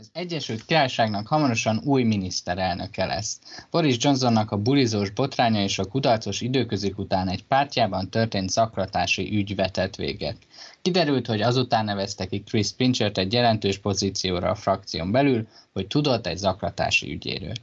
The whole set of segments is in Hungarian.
Az Egyesült Királyságnak hamarosan új miniszterelnöke lesz. Boris Johnsonnak a bulizós botránya és a kudarcos időközik után egy pártjában történt szaklatási ügy vetett véget. Kiderült, hogy azután nevezte ki Chris Pinchert egy jelentős pozícióra a frakción belül, hogy tudott egy zaklatási ügyéről.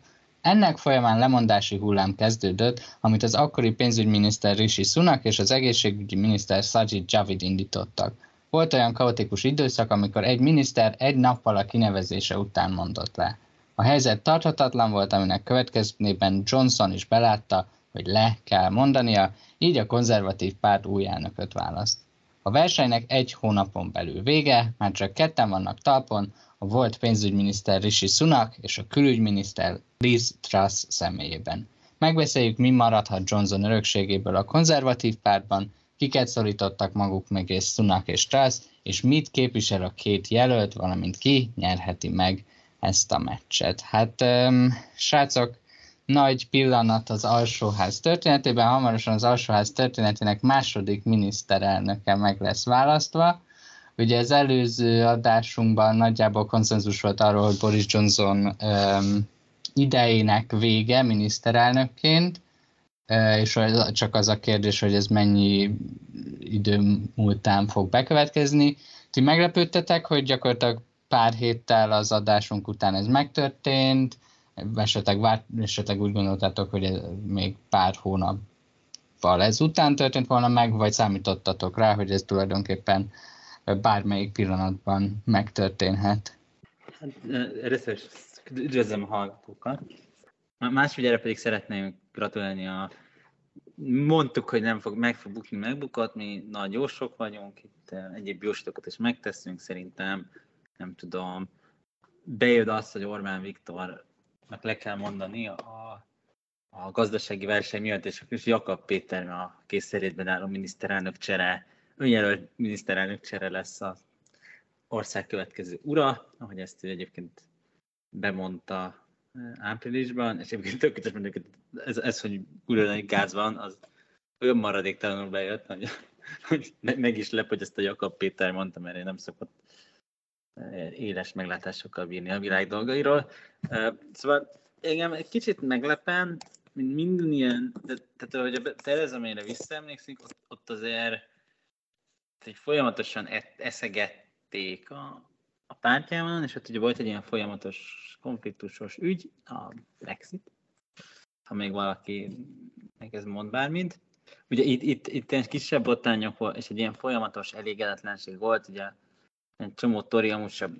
Ennek folyamán lemondási hullám kezdődött, amit az akkori pénzügyminiszter Rishi Sunak és az egészségügyi miniszter Sajid Javid indítottak. Volt olyan kaotikus időszak, amikor egy miniszter egy nappal a kinevezése után mondott le. A helyzet tarthatatlan volt, aminek következtében Johnson is belátta, hogy le kell mondania, így a konzervatív párt új elnököt választ. A versenynek egy hónapon belül vége, már csak ketten vannak talpon, a volt pénzügyminiszter Rishi Sunak és a külügyminiszter Liz Truss személyében. Megbeszéljük, mi maradhat Johnson örökségéből a konzervatív pártban, kiket szorítottak maguk mögé Sunak és Truss, és mit képvisel a két jelölt, valamint ki nyerheti meg ezt a meccset. Hát, um, srácok, nagy pillanat az alsóház történetében, hamarosan az alsóház történetének második miniszterelnöke meg lesz választva. Ugye az előző adásunkban nagyjából konszenzus volt arról, hogy Boris Johnson um, idejének vége miniszterelnökként, és csak az a kérdés, hogy ez mennyi idő múltán fog bekövetkezni. Ti meglepődtetek, hogy gyakorlatilag pár héttel az adásunk után ez megtörtént, esetleg, várt, esetleg úgy gondoltátok, hogy ez még pár hónappal ez után történt volna meg, vagy számítottatok rá, hogy ez tulajdonképpen bármelyik pillanatban megtörténhet? Hát, először üdvözlöm a hallgatókat. Másodjára pedig szeretném gratulálni a mondtuk, hogy nem fog, meg fog bukni, megbukott, mi nagy jósok vagyunk, itt egyéb jóslatokat is megteszünk, szerintem, nem tudom, bejön az, hogy Orbán Viktornak le kell mondani a, a gazdasági verseny miatt, és és Jakab Péter a készszerétben álló miniszterelnök csere, önjelölt miniszterelnök csere lesz az ország következő ura, ahogy ezt egyébként bemondta áprilisban, és egyébként tökéletes mondjuk, ez, ez hogy külön gáz van, az olyan maradéktalanul bejött, hogy, hogy meg is lep, hogy ezt a Jakab Péter mondta, mert én nem szokott eh, éles meglátásokkal bírni a világ dolgairól. Eh, szóval engem egy kicsit meglepen, mint minden ilyen, tehát hogy a Tereza Mayre visszaemlékszik, ott, ott azért egy folyamatosan e, eszegették a, a pártjában, és ott ugye volt egy ilyen folyamatos konfliktusos ügy, a Brexit, ha még valaki meg ez mond bármint. Ugye itt, itt, itt egy kisebb botrányok volt, és egy ilyen folyamatos elégedetlenség volt, ugye egy csomó Tori amúgy sem,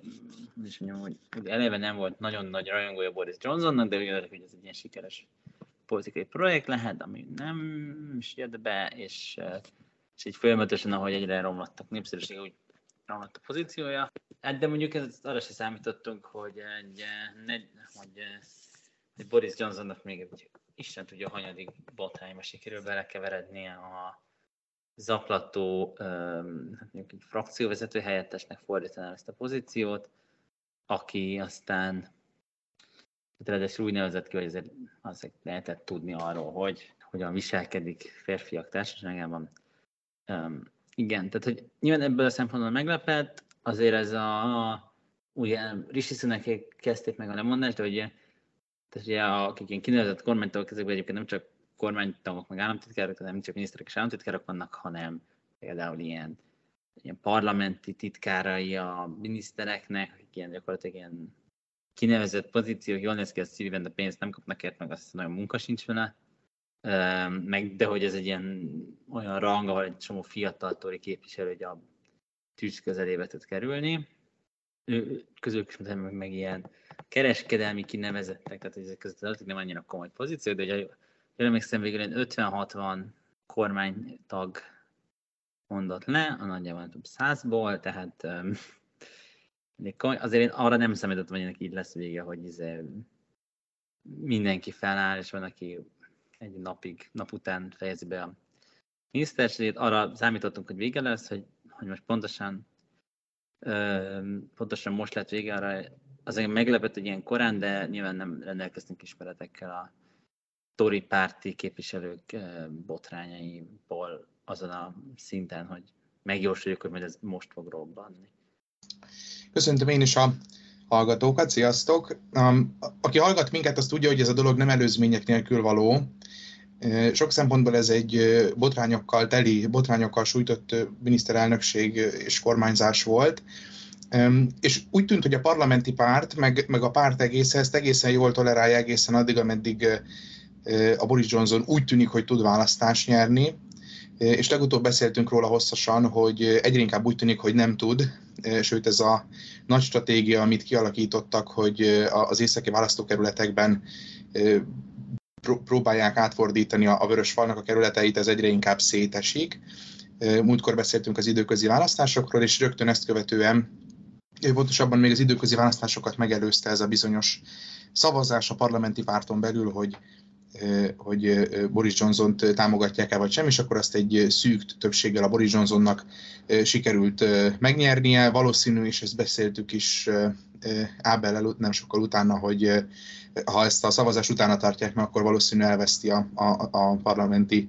is mondjam, hogy eleve nem volt nagyon nagy rajongója Boris Johnsonnak, de ugye, hogy ez egy ilyen sikeres politikai projekt lehet, ami nem is jött be, és, és így folyamatosan, ahogy egyre romlottak népszerűség, úgy romlott a pozíciója. Hát de mondjuk ez, arra sem számítottunk, hogy egy, egy, hogy egy Boris Johnsonnak még egy Isten tudja, hanyadik botrányba sikerül belekeverednie a zaklató hát mondjuk frakcióvezető helyettesnek fordítanám ezt a pozíciót, aki aztán ráadásul úgy nevezett ki, hogy azért azért lehetett tudni arról, hogy hogyan viselkedik férfiak társaságában. Um, igen, tehát hogy nyilván ebből a szempontból meglepett, azért ez a, ugye Rishi Sunak kezdték meg a lemondást, de ugye, tehát ugye akik ilyen kinevezett kormánytagok, ezekben egyébként nem csak kormánytagok, meg államtitkárok, nem csak miniszterek és államtitkárok vannak, hanem például ilyen, ilyen parlamenti titkárai a minisztereknek, akik ilyen gyakorlatilag ilyen kinevezett pozíciók, jól néz ki a szívben, de pénzt nem kapnak ért, meg azt nagyon munka sincs vele. Meg, de hogy ez egy ilyen olyan rang, ahol egy csomó fiatal tori képviselő, hogy a tűz közelébe tud kerülni. Közülük is meg, meg ilyen kereskedelmi kinevezettek, tehát ezek között nem annyira komoly pozíció, de hogy emlékszem végül 50-60 kormánytag mondott le, a nagyjából több százból, tehát azért én arra nem számítottam, hogy ennek így lesz vége, hogy izé, mindenki feláll, és van, aki egy napig, nap után fejezi be a miniszterségét. Arra számítottunk, hogy vége lesz, hogy hogy most pontosan pontosan most lett vége, arra az engem meglepett, hogy ilyen korán, de nyilván nem rendelkeztünk ismeretekkel a Tori párti képviselők botrányaiból azon a szinten, hogy megjósoljuk, hogy majd ez most fog robbanni. Köszöntöm én is a hallgatókat, sziasztok! Um, aki hallgat minket, azt tudja, hogy ez a dolog nem előzmények nélkül való. Sok szempontból ez egy botrányokkal teli, botrányokkal sújtott miniszterelnökség és kormányzás volt. És úgy tűnt, hogy a parlamenti párt, meg, meg a párt egész ezt egészen jól tolerálja egészen addig, ameddig a Boris Johnson úgy tűnik, hogy tud választást nyerni, és legutóbb beszéltünk róla hosszasan, hogy egyre inkább úgy tűnik, hogy nem tud, sőt ez a nagy stratégia, amit kialakítottak, hogy az északi választókerületekben próbálják átfordítani a vörös falnak a kerületeit, ez egyre inkább szétesik. Múltkor beszéltünk az időközi választásokról, és rögtön ezt követően, pontosabban még az időközi választásokat megelőzte ez a bizonyos szavazás a parlamenti párton belül, hogy hogy Boris Johnson-t támogatják-e vagy sem, és akkor azt egy szűk többséggel a Boris Johnsonnak sikerült megnyernie. Valószínű, és ezt beszéltük is Ábel előtt nem sokkal utána, hogy ha ezt a szavazás utána tartják meg, akkor valószínű elveszti a, a, a parlamenti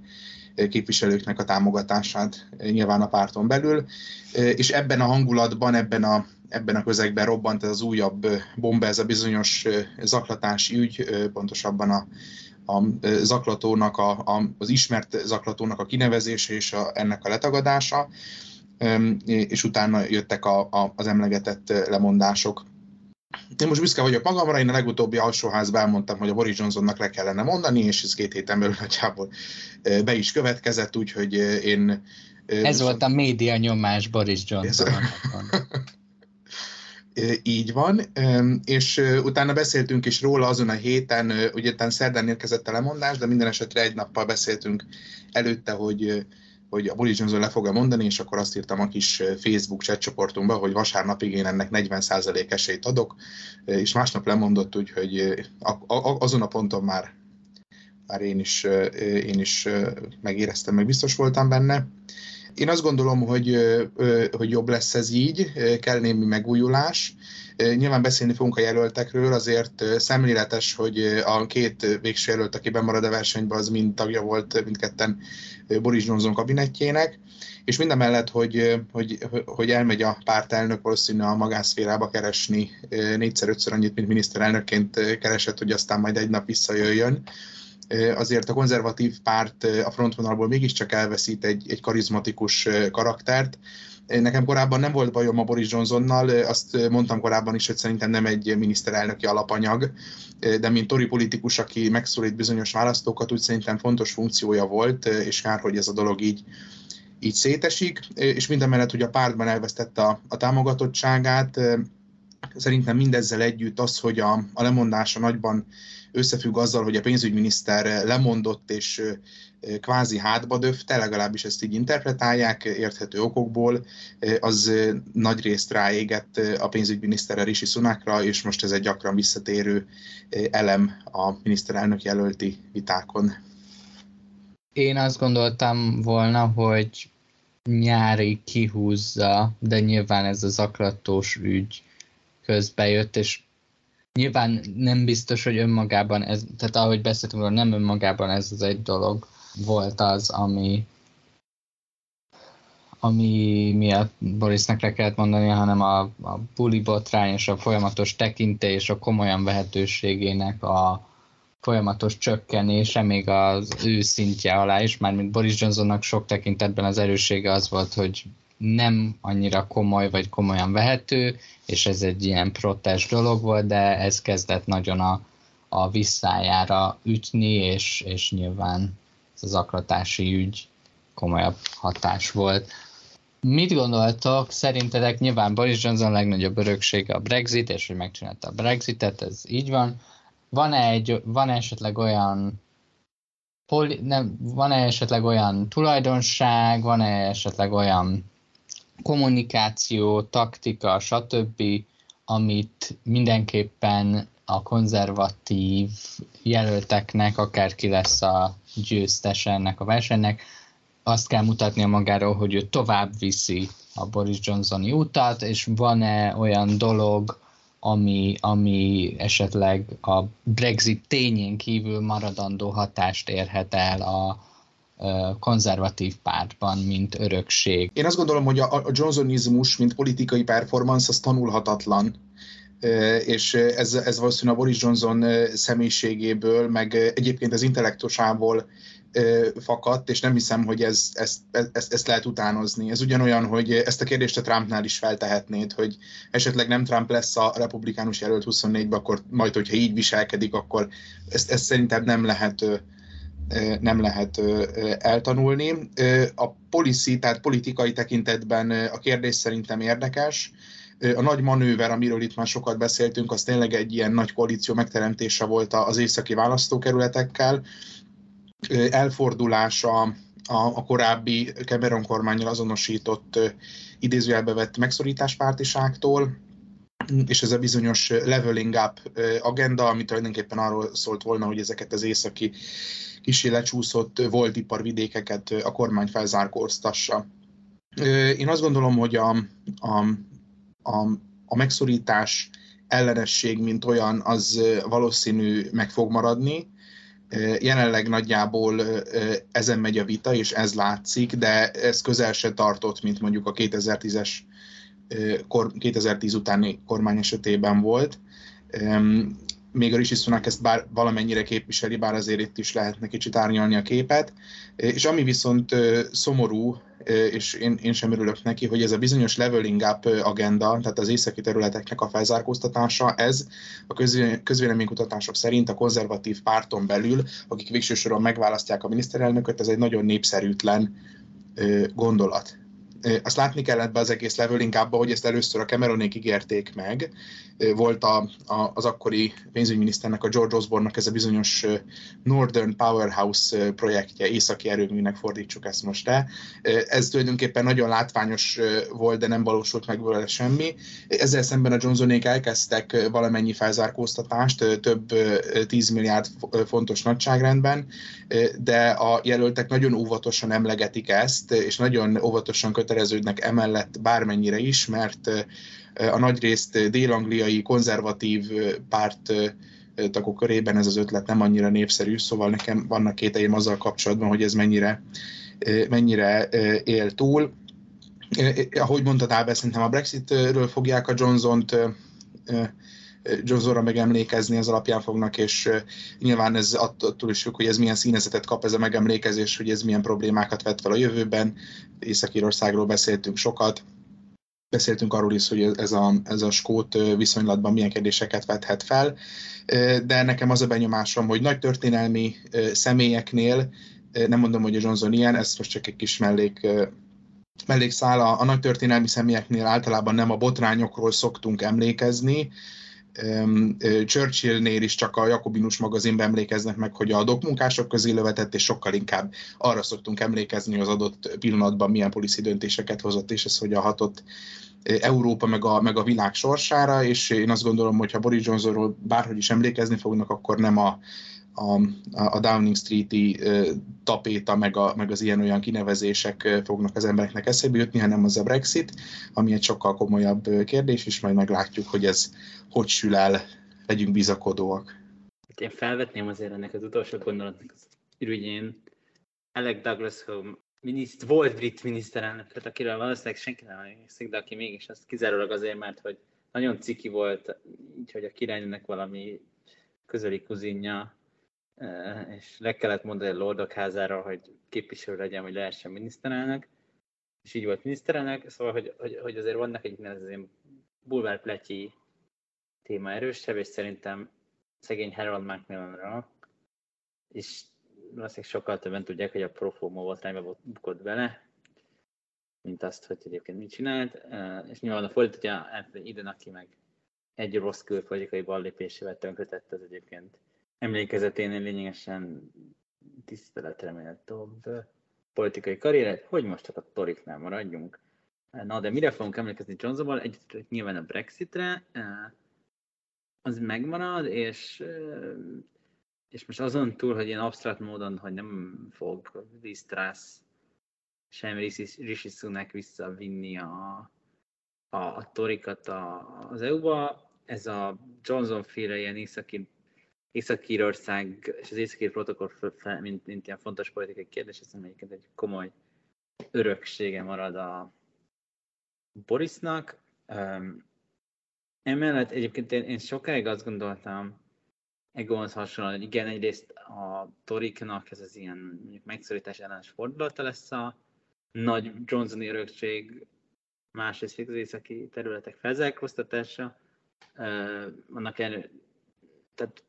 képviselőknek a támogatását nyilván a párton belül, és ebben a hangulatban, ebben a, ebben a közegben robbant ez az újabb bomba, ez a bizonyos zaklatási ügy, pontosabban a a zaklatónak, a, a, az ismert zaklatónak a kinevezése és a, ennek a letagadása, és utána jöttek a, a, az emlegetett lemondások. Én most büszke vagyok magamra, én a legutóbbi alsóházban elmondtam, hogy a Boris Johnsonnak le kellene mondani, és ez két héten belül nagyjából be is következett, úgyhogy én... Ez volt a média nyomás Boris Johnson. Így van, és utána beszéltünk is róla azon a héten, ugye utána szerdán érkezett a lemondás, de minden esetre egy nappal beszéltünk előtte, hogy hogy a Boris Johnson le fogja mondani, és akkor azt írtam a kis Facebook chat csoportunkba, hogy vasárnapig én ennek 40% esélyt adok, és másnap lemondott, úgyhogy azon a ponton már, már én, is, én is megéreztem, meg biztos voltam benne. Én azt gondolom, hogy, hogy jobb lesz ez így, kell némi megújulás. Nyilván beszélni fogunk a jelöltekről, azért szemléletes, hogy a két végső jelölt, aki bemarad a versenyben, az mind tagja volt mindketten Boris Johnson kabinetjének, és minden mellett, hogy, hogy, hogy elmegy a pártelnök valószínűleg a magánszférába keresni négyszer-ötször annyit, mint miniszterelnökként keresett, hogy aztán majd egy nap visszajöjjön azért a konzervatív párt a frontvonalból mégiscsak elveszít egy, egy karizmatikus karaktert. Nekem korábban nem volt bajom a Boris Johnsonnal, azt mondtam korábban is, hogy szerintem nem egy miniszterelnöki alapanyag, de mint tori politikus, aki megszólít bizonyos választókat, úgy szerintem fontos funkciója volt, és kár, hogy ez a dolog így, így szétesik, és minden mellett, hogy a pártban elvesztette a, a támogatottságát, szerintem mindezzel együtt az, hogy a, a lemondása nagyban összefügg azzal, hogy a pénzügyminiszter lemondott és kvázi hátba döfte, legalábbis ezt így interpretálják érthető okokból, az nagy részt ráégett a pénzügyminiszterre Rishi Sunakra, és most ez egy gyakran visszatérő elem a miniszterelnök jelölti vitákon. Én azt gondoltam volna, hogy nyári kihúzza, de nyilván ez az aklatós ügy közbejött, és nyilván nem biztos, hogy önmagában ez, tehát ahogy beszéltünk róla, nem önmagában ez az egy dolog volt az, ami ami miatt Borisnak le kellett mondani, hanem a, a buli botrány és a folyamatos tekintély és a komolyan vehetőségének a folyamatos csökkenése még az ő szintje alá is, mármint Boris Johnsonnak sok tekintetben az erőssége az volt, hogy nem annyira komoly vagy komolyan vehető, és ez egy ilyen protest dolog volt, de ez kezdett nagyon a, a visszájára ütni, és, és nyilván ez az aklatási ügy komolyabb hatás volt. Mit gondoltok? Szerintetek nyilván Boris Johnson legnagyobb öröksége a Brexit, és hogy megcsinálta a Brexitet, ez így van. Van-e, egy, van esetleg olyan poli, nem, van-e esetleg olyan tulajdonság, van-e esetleg olyan kommunikáció, taktika, stb., amit mindenképpen a konzervatív jelölteknek, akárki lesz a győztes ennek a versenynek, azt kell mutatnia magáról, hogy ő tovább viszi a Boris Johnsoni utat, és van-e olyan dolog, ami, ami esetleg a Brexit tényén kívül maradandó hatást érhet el a, konzervatív pártban, mint örökség. Én azt gondolom, hogy a, Johnsonizmus, mint politikai performance, az tanulhatatlan. és ez, ez valószínűleg a Boris Johnson személyiségéből, meg egyébként az intellektusából fakadt, és nem hiszem, hogy ez, ezt, ezt, ezt lehet utánozni. Ez ugyanolyan, hogy ezt a kérdést a Trumpnál is feltehetnéd, hogy esetleg nem Trump lesz a republikánus jelölt 24-ben, akkor majd, hogyha így viselkedik, akkor ezt, ezt szerintem nem lehet nem lehet eltanulni. A policy, tehát politikai tekintetben a kérdés szerintem érdekes. A nagy manőver, amiről itt már sokat beszéltünk, az tényleg egy ilyen nagy koalíció megteremtése volt az északi választókerületekkel. Elfordulása a, a korábbi Cameron kormányjal azonosított idézőjelbe vett megszorításpártiságtól, és ez a bizonyos leveling up agenda, ami tulajdonképpen arról szólt volna, hogy ezeket az északi kisé lecsúszott volt iparvidékeket a kormány felzárkóztassa. Én azt gondolom, hogy a, a, a, a megszorítás ellenesség, mint olyan, az valószínű meg fog maradni. Jelenleg nagyjából ezen megy a vita, és ez látszik, de ez közel se tartott, mint mondjuk a 2010-es 2010 utáni kormány esetében volt még a Rishi ezt bár valamennyire képviseli, bár azért itt is lehetne kicsit árnyalni a képet. És ami viszont szomorú, és én, én sem örülök neki, hogy ez a bizonyos leveling up agenda, tehát az északi területeknek a felzárkóztatása, ez a közvéleménykutatások szerint a konzervatív párton belül, akik végső soron megválasztják a miniszterelnököt, ez egy nagyon népszerűtlen gondolat azt látni kellett be az egész leveling abba, hogy ezt először a Cameronék ígérték meg. Volt a, a, az akkori pénzügyminiszternek, a George Osborne-nak ez a bizonyos Northern Powerhouse projektje, északi erőműnek fordítsuk ezt most le. Ez tulajdonképpen nagyon látványos volt, de nem valósult meg vele semmi. Ezzel szemben a Johnsonék elkezdtek valamennyi felzárkóztatást, több 10 milliárd fontos nagyságrendben, de a jelöltek nagyon óvatosan emlegetik ezt, és nagyon óvatosan köteleződnek emellett bármennyire is, mert a nagyrészt dél-angliai konzervatív párt tagok körében ez az ötlet nem annyira népszerű, szóval nekem vannak kételjeim azzal kapcsolatban, hogy ez mennyire, mennyire él túl. Ahogy mondtad, Ábel, szerintem a Brexitről fogják a Johnson-t Johnsonra megemlékezni, az alapján fognak, és nyilván ez attól is függ, hogy ez milyen színezetet kap ez a megemlékezés, hogy ez milyen problémákat vet fel a jövőben. Észak-Írországról beszéltünk sokat, beszéltünk arról is, hogy ez a, ez a skót viszonylatban milyen kérdéseket vethet fel, de nekem az a benyomásom, hogy nagy történelmi személyeknél, nem mondom, hogy a Johnson ilyen, ez most csak egy kis mellék mellékszál, a, a nagy történelmi személyeknél általában nem a botrányokról szoktunk emlékezni, Churchillnél is csak a Jakobinus magazinben emlékeznek meg, hogy a dokmunkások közé lövetett, és sokkal inkább arra szoktunk emlékezni, hogy az adott pillanatban milyen policy döntéseket hozott, és ez hogyan hatott Európa meg a, meg a világ sorsára, és én azt gondolom, hogy ha Boris Johnsonról bárhogy is emlékezni fognak, akkor nem a, a, a Downing Street-i tapéta, meg, a, meg az ilyen-olyan kinevezések fognak az embereknek eszébe jutni, hanem az a Brexit, ami egy sokkal komolyabb kérdés, és majd meglátjuk, hogy ez hogy sül el, legyünk bizakodóak. Én felvetném azért ennek az utolsó gondolatnak az ürügyén. Alec Douglas Home, miniszt, volt brit miniszterelnököt, akiről valószínűleg senki nem emlékszik, de aki mégis azt kizárólag azért, mert hogy nagyon ciki volt, így, hogy a királynőnek valami közeli kuzinja, és le kellett mondani a Lordok házára, hogy képviselő legyen, hogy lehessen miniszterelnök, és így volt miniszterelnök, szóval, hogy, hogy, hogy azért vannak egy az ilyen bulvárpletyi téma erősebb, és szerintem szegény Harold Macmillanra, és valószínűleg sokkal többen tudják, hogy a Profomo botrányba bukott bele, mint azt, hogy egyébként mit csinált, és nyilván a fordítja Iden, aki meg egy rossz külpolitikai ballépésével tönkretett az egyébként emlékezeténél lényegesen tiszteletre méltóbb politikai karrieret, hogy most csak a toriknál maradjunk. Na, de mire fogunk emlékezni Johnsonból? Egyébként nyilván a Brexitre, az megmarad, és, és most azon túl, hogy ilyen absztrakt módon, hogy nem fog Lisztrász sem Rishi Sunak visszavinni a, a, a torikat a, az EU-ba, ez a Johnson féle ilyen északi Észak-Írország és az északi protokoll mint, mint ilyen fontos politikai kérdés, ez egyébként egy komoly öröksége marad a Borisnak. emellett egyébként én, én sokáig azt gondoltam, Egonhoz hasonlóan, hogy igen, egyrészt a Toriknak ez az ilyen mondjuk megszorítás ellenes fordulata lesz a nagy Johnsoni örökség, másrészt az északi területek felzárkóztatása, uh, annak, ellenére, tehát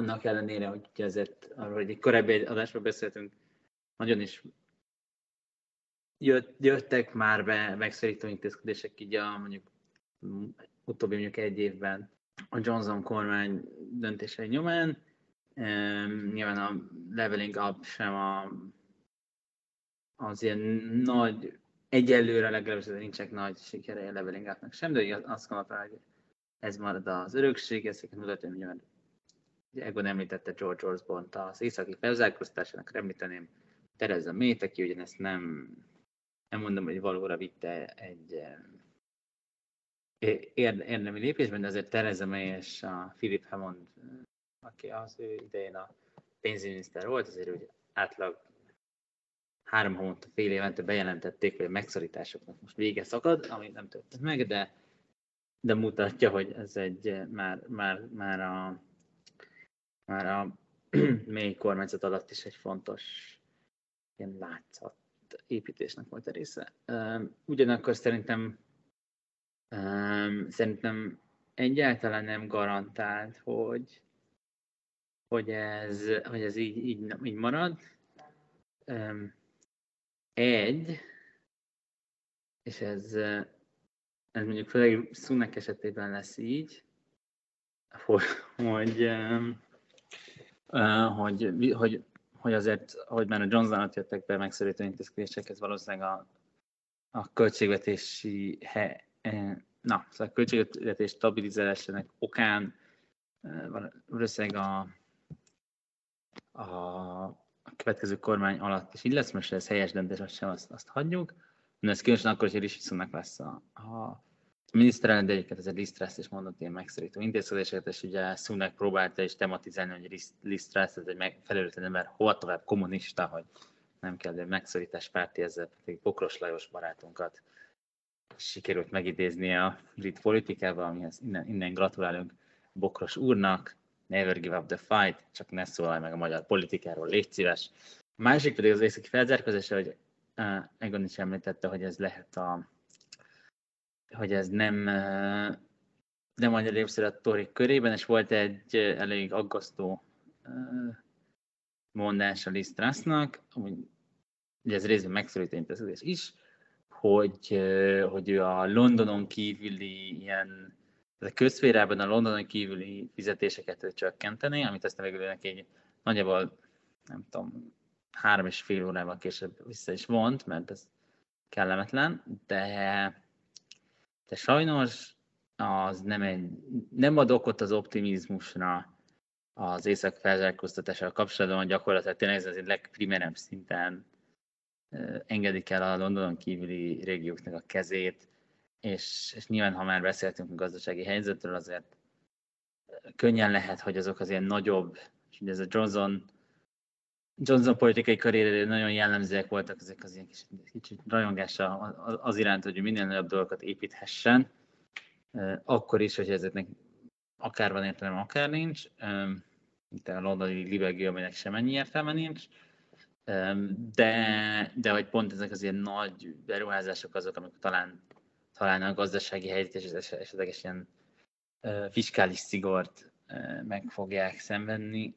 annak ellenére, hogy ezért arról, egy korábbi adásban beszéltünk, nagyon is jött, jöttek már be megszorító intézkedések így a mondjuk utóbbi mondjuk egy évben a Johnson kormány döntései nyomán. Um, nyilván a leveling up sem a, az ilyen nagy, egyelőre legalábbis nincsenek nagy sikere a leveling upnak sem, de azt gondolom, hogy ez marad az örökség, ezeket mutatja, hogy nyilván Egon említette George Osborne az északi felzárkóztásának, említeném Tereza Mét, aki ugyanezt nem, nem mondom, hogy valóra vitte egy érdemi lépésben, de azért Tereza May és a Philip Hammond, aki az ő idején a pénzügyminiszter volt, azért úgy átlag három hónapta, fél évente bejelentették, hogy a megszorításoknak most vége szakad, ami nem történt meg, de, de mutatja, hogy ez egy már, már, már a, már a mély kormányzat alatt is egy fontos ilyen látszat építésnek volt a része. Ugyanakkor szerintem szerintem egyáltalán nem garantált, hogy, hogy ez, hogy ez így, így, így marad. Egy, és ez, ez mondjuk főleg Sunak esetében lesz így, hogy, hogy, hogy, hogy, hogy azért, hogy már a Johnson jöttek be megszorító intézkedések, ez valószínűleg a, a költségvetési he, na, szóval a költségvetés stabilizálásának okán valószínűleg a, a, a következő kormány alatt is így lesz, most ez helyes döntés, azt sem azt, azt hagyjuk. De ez különösen akkor, hogy Rishi lesz a, a miniszterelnök, de egyébként ez egy Lisztrász is mondott ilyen megszerítő intézkedéseket, és ugye Sunak próbálta is tematizálni, hogy Lisztrász ez egy felelőtlen ember, hova tovább kommunista, hogy nem kell, de megszorítás párti, ezzel pedig Bokros Lajos barátunkat sikerült megidézni a brit politikával, amihez innen, innen gratulálunk Bokros úrnak, never give up the fight, csak ne szólalj meg a magyar politikáról, légy szíves. A másik pedig az északi felzárkózása, hogy uh, Egon is említette, hogy ez lehet a hogy ez nem nem annyira népszerű a Tory körében, és volt egy elég aggasztó mondás a Liz ugye ez részben megszorító intézkedés is, hogy, hogy ő a Londonon kívüli ilyen, a közférában a Londonon kívüli fizetéseket csökkenteni, amit aztán végül neki egy nagyjából, nem tudom, három és fél órával később vissza is vont, mert ez kellemetlen, de, de sajnos az nem, egy, nem ad okot az optimizmusra az észak felzárkóztatással kapcsolatban, gyakorlatilag tényleg ez az egy legprimerebb szinten engedik el a Londonon kívüli régióknak a kezét, és, és nyilván, ha már beszéltünk a gazdasági helyzetről, azért könnyen lehet, hogy azok az ilyen nagyobb, és ez a Johnson, Johnson politikai karrierére nagyon jellemzőek voltak ezek az ilyen kicsit, kicsit rajongása az iránt, hogy minél nagyobb dolgokat építhessen, akkor is, hogy ezeknek akár van értelme, akár nincs, mint a londoni libegő, aminek semennyi értelme nincs, de, de hogy pont ezek az ilyen nagy beruházások azok, amik talán, talán a gazdasági helyzet és esetleges ilyen fiskális szigort meg fogják szenvedni,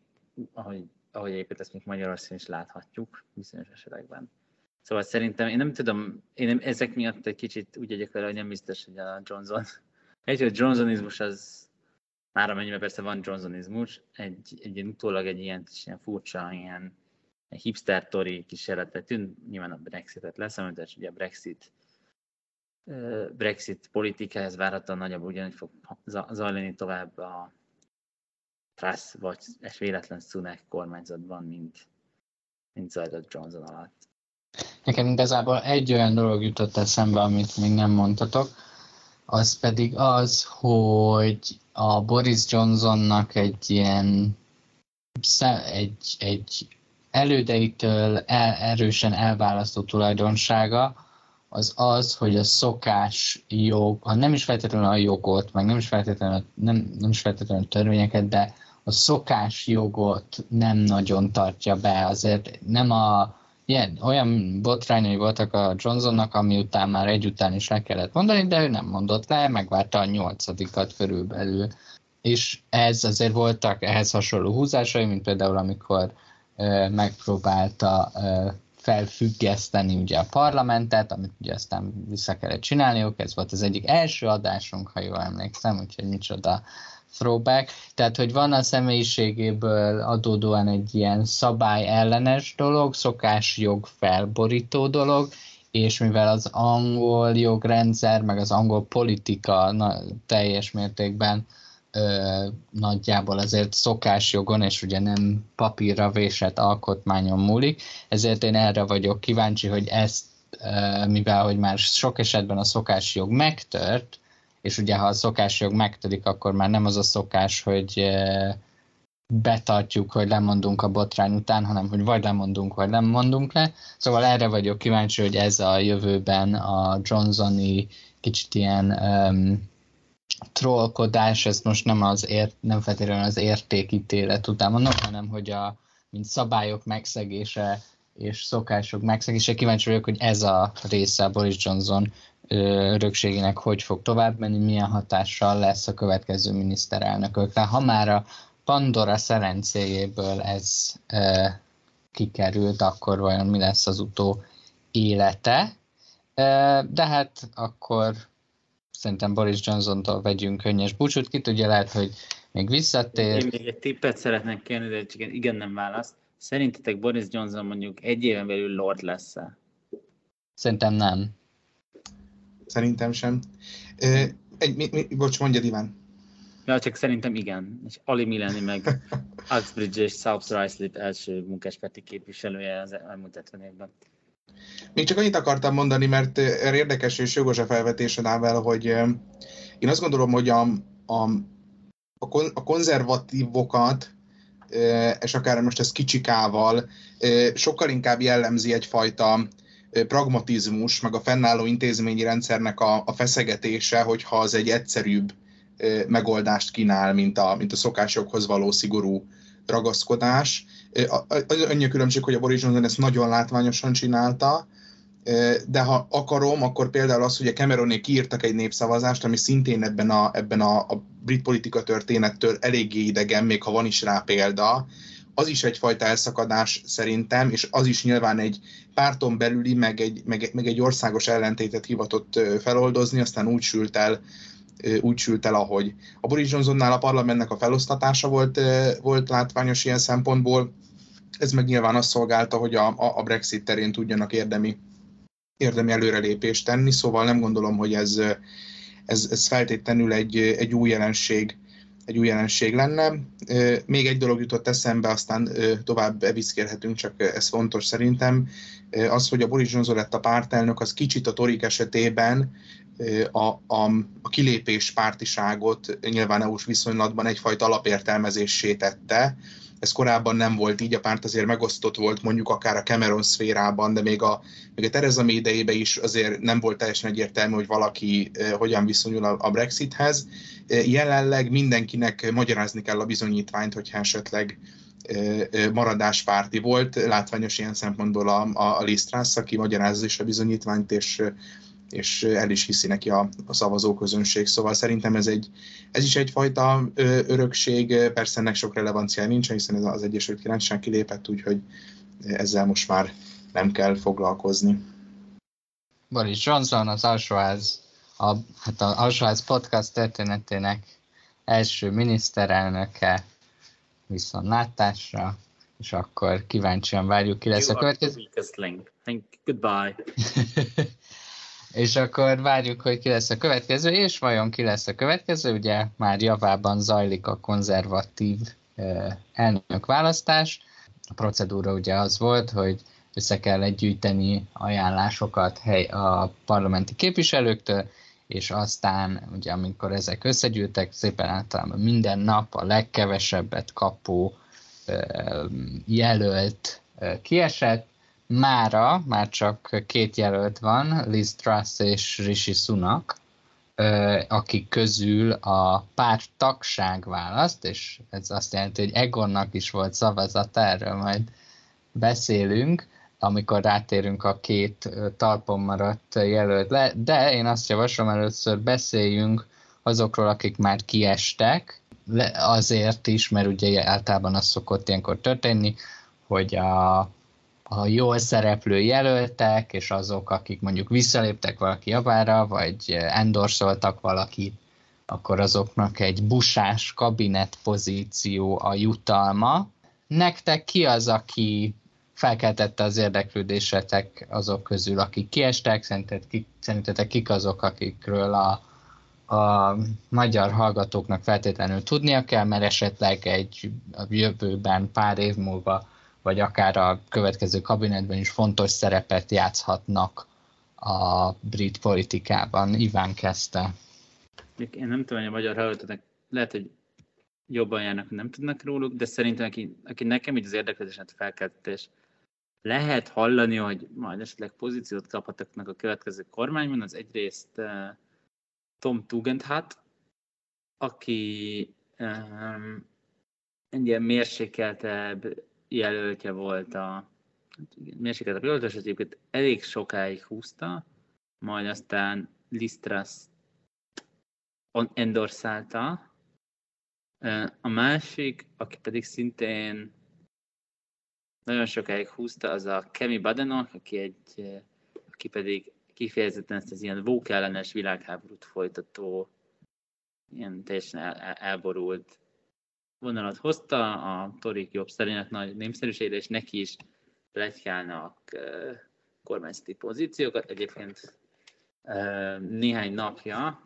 ahogy, ahogy egyébként ezt még Magyarországon is láthatjuk bizonyos esetekben. Szóval szerintem, én nem tudom, én nem, ezek miatt egy kicsit úgy egyek vele, hogy nem biztos, hogy a Johnson, egy, hogy Johnsonizmus az, már amennyiben persze van Johnsonizmus, egy, egy utólag egy ilyen, ilyen furcsa, ilyen hipster tori kísérletet tűnt, nyilván a Brexitet lesz, ugye a Brexit Brexit politikához várhatóan nagyobb ugyanígy fog zajlani tovább a Truss vagy egy véletlen Sunak kormányzatban, mint, mint zajlott Johnson alatt. Nekem igazából egy olyan dolog jutott eszembe, amit még nem mondtatok, az pedig az, hogy a Boris Johnsonnak egy ilyen egy, egy elődeitől el, erősen elválasztó tulajdonsága az az, hogy a szokás jog, ha nem is feltétlenül a jogot, meg nem is feltétlenül, nem, nem is feltétlenül a törvényeket, de a szokás jogot nem nagyon tartja be, azért nem a ilyen, olyan botrányai voltak a Johnsonnak, ami után már egy után is le kellett mondani, de ő nem mondott le, megvárta a nyolcadikat körülbelül. És ez azért voltak ehhez hasonló húzásai, mint például amikor ö, megpróbálta ö, felfüggeszteni ugye a parlamentet, amit ugye aztán vissza kellett csinálniuk, ez volt az egyik első adásunk, ha jól emlékszem, úgyhogy micsoda throwback, tehát hogy van a személyiségéből adódóan egy ilyen szabály ellenes dolog, szokás jog felborító dolog, és mivel az angol jogrendszer, meg az angol politika na, teljes mértékben ö, nagyjából azért szokásjogon, és ugye nem papírra vésett alkotmányon múlik, ezért én erre vagyok kíváncsi, hogy ezt, ö, mivel hogy már sok esetben a szokásjog megtört, és ugye ha a szokásjog megtörik, akkor már nem az a szokás, hogy betartjuk, hogy lemondunk a botrány után, hanem hogy vagy lemondunk, vagy nem mondunk le. Szóval erre vagyok kíváncsi, hogy ez a jövőben a Johnsoni kicsit ilyen um, trollkodás, ez most nem, az ért, nem feltétlenül az értékítélet után mondom, hanem hogy a mint szabályok megszegése és szokások megszegése. Kíváncsi vagyok, hogy ez a része a Boris Johnson örökségének hogy fog tovább menni, milyen hatással lesz a következő miniszterelnökökre. Ha már a Pandora szerencéjéből ez e, kikerült, akkor vajon mi lesz az utó élete. E, de hát akkor szerintem Boris Johnson-tól vegyünk könnyes búcsút, ki tudja, lehet, hogy még visszatér. Én még egy tippet szeretnék kérni, de csak igen nem választ. Szerintetek Boris Johnson mondjuk egy éven belül Lord lesz-e? Szerintem nem. Szerintem sem. Egy, mi, mi, bocs, mondja Iván. Ja, csak szerintem igen. És Ali Milani meg Uxbridge és South Ruislip első munkáspárti képviselője az elmúlt 50 évben. Még csak annyit akartam mondani, mert érdekes és jogos a felvetésed el, hogy én azt gondolom, hogy a, a, a konzervatívokat, és akár most ez kicsikával, sokkal inkább jellemzi egyfajta pragmatizmus, meg a fennálló intézményi rendszernek a, a feszegetése, hogyha az egy egyszerűbb megoldást kínál, mint a, mint a szokásokhoz való szigorú ragaszkodás. Az annyi különbség, hogy a Boris Johnson ezt nagyon látványosan csinálta, de ha akarom, akkor például az, hogy a Cameronék kiírtak egy népszavazást, ami szintén ebben a, ebben a, a brit politika történettől eléggé idegen, még ha van is rá példa, az is egyfajta elszakadás szerintem, és az is nyilván egy párton belüli, meg egy, meg, meg egy országos ellentétet hivatott feloldozni, aztán úgy sült el, úgy sült el, ahogy. A Boris Johnsonnál a parlamentnek a felosztatása volt, volt látványos ilyen szempontból, ez meg nyilván azt szolgálta, hogy a, a Brexit terén tudjanak érdemi, érdemi előrelépést tenni, szóval nem gondolom, hogy ez, ez, ez feltétlenül egy, egy új jelenség egy új jelenség lenne. Még egy dolog jutott eszembe, aztán tovább eviszkérhetünk, csak ez fontos szerintem. Az, hogy a Boris Johnson lett a pártelnök, az kicsit a Torik esetében a, a, a kilépés pártiságot nyilván EU-s viszonylatban egyfajta alapértelmezésé tette, ez korábban nem volt így, a párt azért megosztott volt mondjuk akár a Cameron szférában, de még a, még a Theresa May idejében is azért nem volt teljesen egyértelmű, hogy valaki eh, hogyan viszonyul a, a Brexithez. Eh, jelenleg mindenkinek magyarázni kell a bizonyítványt, hogyha esetleg eh, maradáspárti volt. Látványos ilyen szempontból a, a, a Liz Truss, aki magyarázza is a bizonyítványt, és és el is hiszi neki a, a szavazóközönség. Szóval szerintem ez, egy, ez is egyfajta örökség, persze ennek sok relevanciája nincs, hiszen ez az Egyesült Királyság kilépett, úgyhogy ezzel most már nem kell foglalkozni. Boris Johnson az alsóház, a, hát az alsóház podcast történetének első miniszterelnöke viszont látásra, és akkor kíváncsian várjuk, ki lesz you a következő. Goodbye. És akkor várjuk, hogy ki lesz a következő, és vajon ki lesz a következő, ugye már javában zajlik a konzervatív elnök választás. A procedúra ugye az volt, hogy össze kell gyűjteni ajánlásokat hely a parlamenti képviselőktől, és aztán, ugye amikor ezek összegyűltek, szépen általában minden nap a legkevesebbet kapó jelölt kiesett, mára már csak két jelölt van, Liz Truss és Rishi Sunak, akik közül a párt tagság választ, és ez azt jelenti, hogy Egonnak is volt szavazat, erről majd beszélünk, amikor rátérünk a két talpon maradt jelölt de én azt javaslom, először beszéljünk azokról, akik már kiestek, azért is, mert ugye általában az szokott ilyenkor történni, hogy a, a jól szereplő jelöltek, és azok, akik mondjuk visszaléptek valaki javára, vagy endorsoltak valakit, akkor azoknak egy busás kabinet pozíció a jutalma. Nektek ki az, aki felkeltette az érdeklődésetek azok közül, akik kiestek, szerintetek, kik, szerintetek kik azok, akikről a, a magyar hallgatóknak feltétlenül tudnia kell, mert esetleg egy a jövőben pár év múlva, vagy akár a következő kabinetben is fontos szerepet játszhatnak a brit politikában. Iván kezdte. Én nem tudom, hogy a magyar hallgatóknak lehet, hogy jobban járnak, nem tudnak róluk, de szerintem aki, aki nekem így az érdeklődéset felkeltett, és lehet hallani, hogy majd esetleg pozíciót kaphatnak a következő kormányban, az egyrészt uh, Tom Tugendhat, aki um, egy ilyen mérsékeltebb jelöltje volt a hát mérsékeltebb jelöltje, és egyébként elég sokáig húzta, majd aztán Listras endorszálta. A másik, aki pedig szintén nagyon sokáig húzta, az a Kemi Badenok, aki, egy, aki pedig kifejezetten ezt az ilyen vókellenes világháborút folytató, ilyen teljesen el, el, elborult vonalat hozta, a Torik jobb szerint nagy népszerűségre, és neki is plegykálnak kormányzati pozíciókat. Egyébként néhány napja,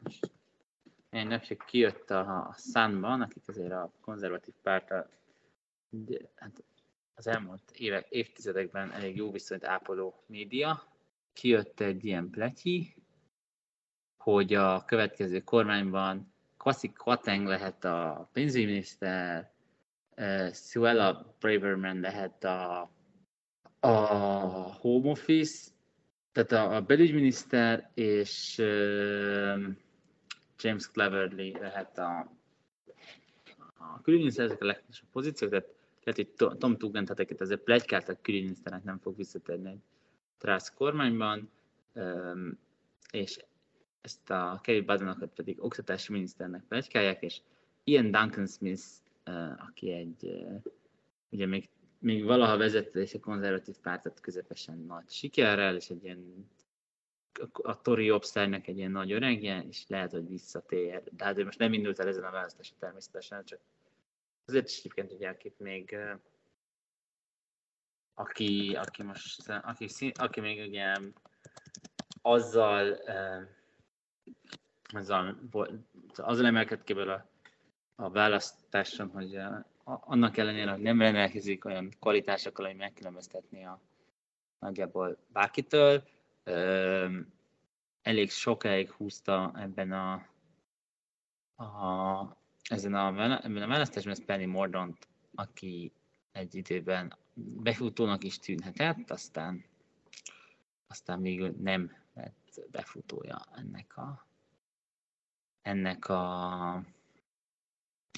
néhány napja kijött a, Sunban, akik azért a konzervatív párta hát az elmúlt évek, évtizedekben elég jó viszonyt ápoló média, kijött egy ilyen pletyi, hogy a következő kormányban Kwasi Kwarteng lehet a pénzügyminiszter, Suella Braverman lehet a, a Home Office, tehát a, a belügyminiszter, és James Cleverly lehet a, a külügyminiszter, ezek a legfontosabb pozíciók, tehát lehet, hogy Tom Tugent, hát ezért plegykáltak külügyminiszternek nem fog visszatérni egy Trász kormányban, és ezt a Kerry Badenokat pedig oktatási miniszternek plegykálják, és Ian Duncan Smith, aki egy, ugye még, még valaha vezette és a konzervatív pártot közepesen nagy sikerrel, és egy ilyen a Tory Obszernek egy ilyen nagy öregje, és lehet, hogy visszatér. De hát ő most nem indult el ezen a választáson természetesen, csak azért is egyébként itt még aki, aki most, aki, aki még ugye azzal, azzal, azzal emelkedt ki a, a választáson, hogy annak ellenére, hogy nem rendelkezik olyan kvalitásokkal, hogy megkülönböztetni a nagyjából bárkitől, elég sokáig húzta ebben a, a ezen a, ebben a választásban ez Penny Mordont, aki egy időben befutónak is tűnhetett, aztán, aztán még nem befutója ennek a, ennek a,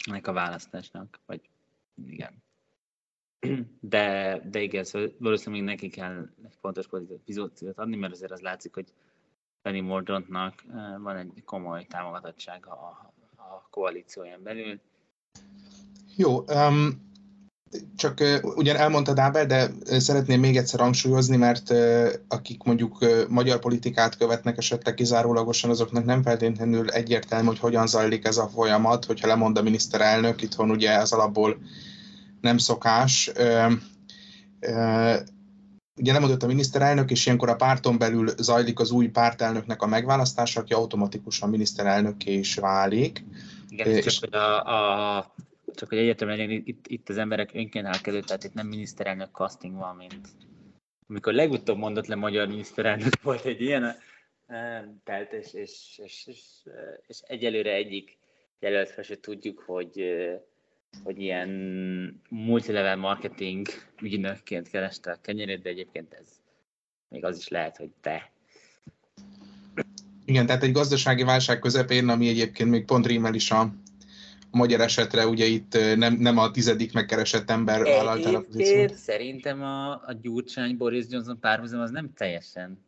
ennek a választásnak, vagy igen. De, de igen, szóval valószínűleg neki kell egy fontos pozíciót adni, mert azért az látszik, hogy Penny Mordontnak eh, van egy komoly támogatottsága a, a koalícióján belül. Jó, um, csak ugyan elmondta Ábel, de szeretném még egyszer hangsúlyozni, mert akik mondjuk magyar politikát követnek esetleg kizárólagosan, azoknak nem feltétlenül egyértelmű, hogy hogyan zajlik ez a folyamat, hogyha lemond a miniszterelnök, itthon ugye ez alapból nem szokás. Ugye lemondott a miniszterelnök, és ilyenkor a párton belül zajlik az új pártelnöknek a megválasztása, aki automatikusan miniszterelnökké is válik. Igen, és... csak hogy a, a csak hogy egyértelműen legyen, itt, itt az emberek önként tehát itt nem miniszterelnök casting van, mint amikor legutóbb mondott le magyar miniszterelnök volt egy ilyen, tehát és, és, és, és, és egyelőre egyik jelöltre se tudjuk, hogy hogy ilyen multilevel marketing ügynökként kereste a kenyerét, de egyébként ez még az is lehet, hogy te. Igen, tehát egy gazdasági válság közepén, ami egyébként még pont rímel is a, a magyar esetre, ugye itt nem, nem a tizedik megkeresett ember vállalta a pozíciót. Szerintem a, a Gyurcsány Boris Johnson párhuzam az nem teljesen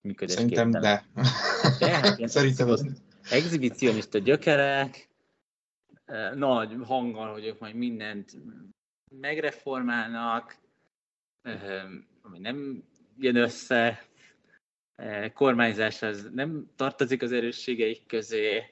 működésképtelen. Szerintem de. de hát Szerintem az... Exhibicionista gyökerek, nagy hanggal, hogy ők majd mindent megreformálnak, ami nem jön össze, kormányzás az nem tartozik az erősségeik közé,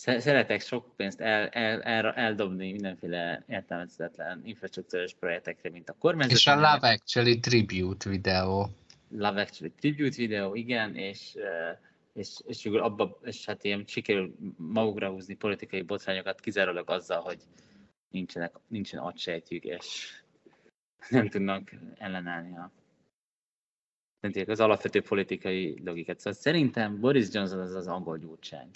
szeretek sok pénzt el, el, el, eldobni mindenféle értelmezhetetlen infrastruktúrás projektekre, mint a kormányzat. És a Love Actually Tribute videó. Love Actually Tribute videó, igen, és és, és, abba, és hát ilyen sikerül magukra húzni politikai botrányokat kizárólag azzal, hogy nincsenek, nincsen agysejtjük, és nem tudnak ellenállni a az alapvető politikai logikát. Szóval szerintem Boris Johnson az az angol gyurcsány.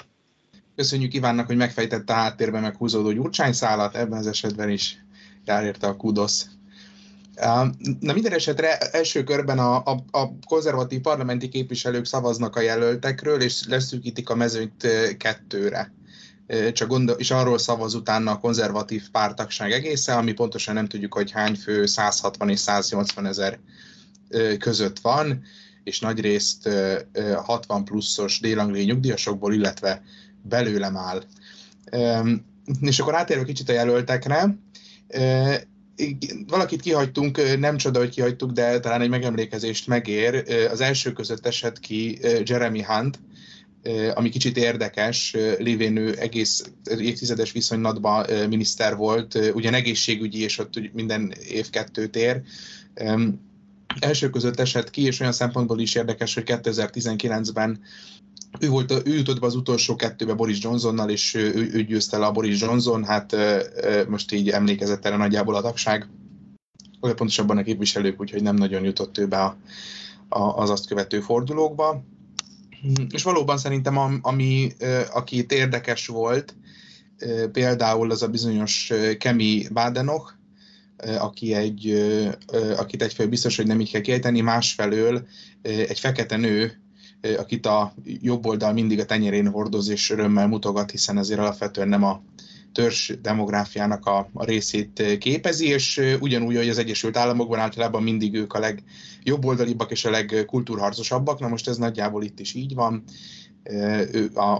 Köszönjük Ivánnak, hogy megfejtette a háttérben meghúzódó gyurcsányszálat, ebben az esetben is jár érte a kudosz. Na minden esetre első körben a, a, a konzervatív parlamenti képviselők szavaznak a jelöltekről, és leszűkítik a mezőnyt kettőre. Csak gondol, és arról szavaz utána a konzervatív pártagság egésze, ami pontosan nem tudjuk, hogy hány fő, 160 és 180 ezer között van, és nagyrészt 60 pluszos délangliai nyugdíjasokból, illetve belőlem áll. És akkor átérve kicsit a jelöltekre, valakit kihagytunk, nem csoda, hogy kihagytuk, de talán egy megemlékezést megér. Az első között esett ki Jeremy Hunt, ami kicsit érdekes, lévén ő egész évtizedes viszonylatban miniszter volt, ugyan egészségügyi, és ott minden év kettőt ér. Első között esett ki, és olyan szempontból is érdekes, hogy 2019-ben ő, volt, ő jutott be az utolsó kettőbe Boris Johnsonnal, és ő, ő győzte le a Boris Johnson, hát most így emlékezett erre nagyjából a tagság, vagy pontosabban a képviselők, úgyhogy nem nagyon jutott ő be a, a, az azt követő fordulókba. És valóban szerintem, ami, aki itt érdekes volt, például az a bizonyos Kemi Bádenoch, aki egy, akit egyfelől biztos, hogy nem így kell kiejteni, másfelől egy fekete nő, akit a jobb oldal mindig a tenyerén hordoz és örömmel mutogat, hiszen azért alapvetően nem a törzs demográfiának a, a részét képezi, és ugyanúgy, hogy az Egyesült Államokban általában mindig ők a legjobboldalibbak és a legkultúrharcosabbak, na most ez nagyjából itt is így van. Ő, a,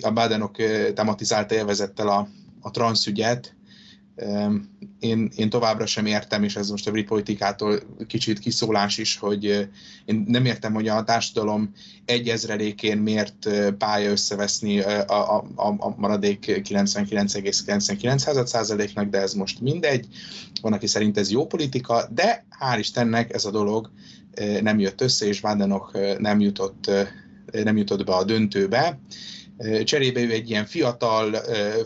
a Bidenok tematizálta élvezettel a, a transzügyet, én, én továbbra sem értem, és ez most a brit politikától kicsit kiszólás is, hogy én nem értem, hogy a társadalom egy ezrelékén miért pálya összeveszni a, a, a maradék 99,99 százaléknak, de ez most mindegy. Van, aki szerint ez jó politika, de hál' Istennek ez a dolog nem jött össze, és Vandenok nem jutott, nem jutott be a döntőbe Cserébe ő egy ilyen fiatal,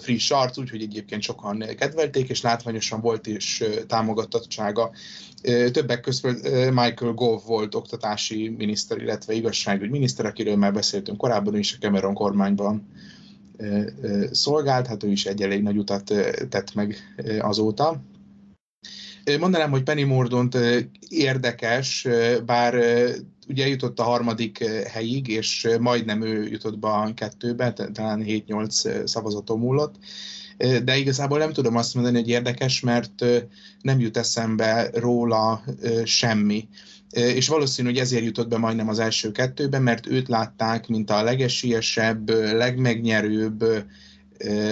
friss arc, úgyhogy egyébként sokan kedvelték, és látványosan volt is támogatottsága. Többek között Michael Gove volt oktatási miniszter, illetve igazságügy miniszter, akiről már beszéltünk korábban is a Cameron kormányban szolgált, hát ő is egy elég nagy utat tett meg azóta. Mondanám, hogy Penny Mordont érdekes, bár ugye jutott a harmadik helyig, és majdnem ő jutott be a kettőbe, talán 7-8 szavazaton múlott. De igazából nem tudom azt mondani, hogy érdekes, mert nem jut eszembe róla semmi. És valószínű, hogy ezért jutott be majdnem az első kettőbe, mert őt látták, mint a legesiesebb, legmegnyerőbb,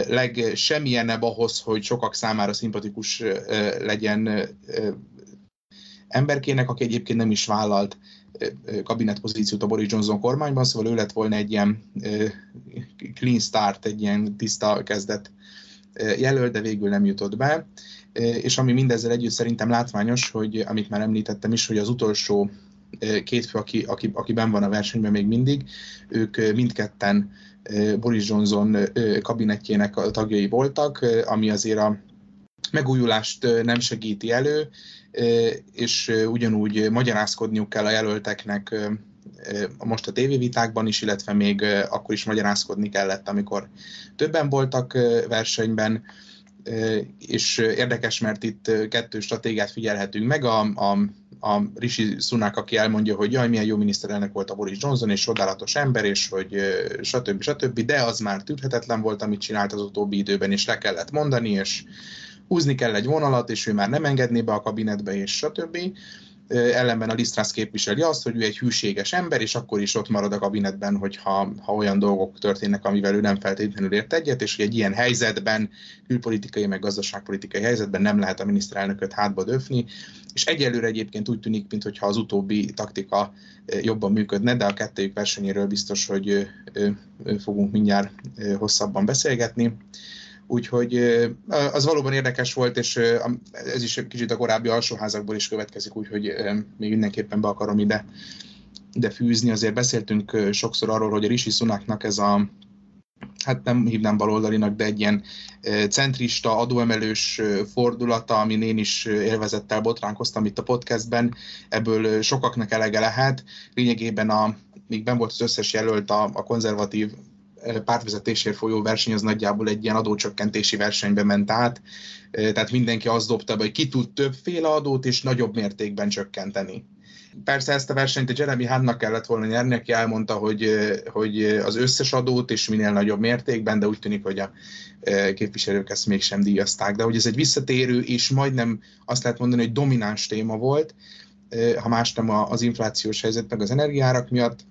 legsemmilyenebb ahhoz, hogy sokak számára szimpatikus legyen emberkének, aki egyébként nem is vállalt kabinetpozíciót a Boris Johnson kormányban, szóval ő lett volna egy ilyen clean start, egy ilyen tiszta kezdet jelölt, de végül nem jutott be. És ami mindezzel együtt szerintem látványos, hogy amit már említettem is, hogy az utolsó két fő, aki, aki, aki ben van a versenyben még mindig, ők mindketten Boris Johnson kabinetjének a tagjai voltak, ami azért a megújulást nem segíti elő, és ugyanúgy magyarázkodniuk kell a jelölteknek most a tévévitákban is, illetve még akkor is magyarázkodni kellett, amikor többen voltak versenyben, és érdekes, mert itt kettő stratégiát figyelhetünk meg. A, a, a Rishi Sunak, aki elmondja, hogy jaj, milyen jó miniszterelnök volt a Boris Johnson, és csodálatos ember, és hogy stb. stb., de az már tűrhetetlen volt, amit csinált az utóbbi időben, és le kellett mondani, és húzni kell egy vonalat, és ő már nem engedné be a kabinetbe, és stb ellenben a Lisztrász képviseli azt, hogy ő egy hűséges ember, és akkor is ott marad a kabinetben, hogyha ha olyan dolgok történnek, amivel ő nem feltétlenül ért egyet, és hogy egy ilyen helyzetben, külpolitikai meg gazdaságpolitikai helyzetben nem lehet a miniszterelnököt hátba döfni, és egyelőre egyébként úgy tűnik, mintha az utóbbi taktika jobban működne, de a kettőjük versenyéről biztos, hogy fogunk mindjárt hosszabban beszélgetni. Úgyhogy az valóban érdekes volt, és ez is kicsit a korábbi alsóházakból is következik, úgyhogy még mindenképpen be akarom ide, ide fűzni. Azért beszéltünk sokszor arról, hogy a Rishi Sunaknak ez a hát nem hívnám baloldalinak, de egy ilyen centrista, adóemelős fordulata, amin én is élvezettel botránkoztam itt a podcastben, ebből sokaknak elege lehet. Lényegében a, még ben volt az összes jelölt a, a konzervatív pártvezetésért folyó verseny az nagyjából egy ilyen adócsökkentési versenybe ment át, tehát mindenki azt dobta be, hogy ki tud többféle adót és nagyobb mértékben csökkenteni. Persze ezt a versenyt a Jeremy Hannak kellett volna nyerni, aki elmondta, hogy, hogy az összes adót és minél nagyobb mértékben, de úgy tűnik, hogy a képviselők ezt mégsem díjazták. De hogy ez egy visszatérő és majdnem azt lehet mondani, hogy domináns téma volt, ha más nem az inflációs helyzet meg az energiárak miatt,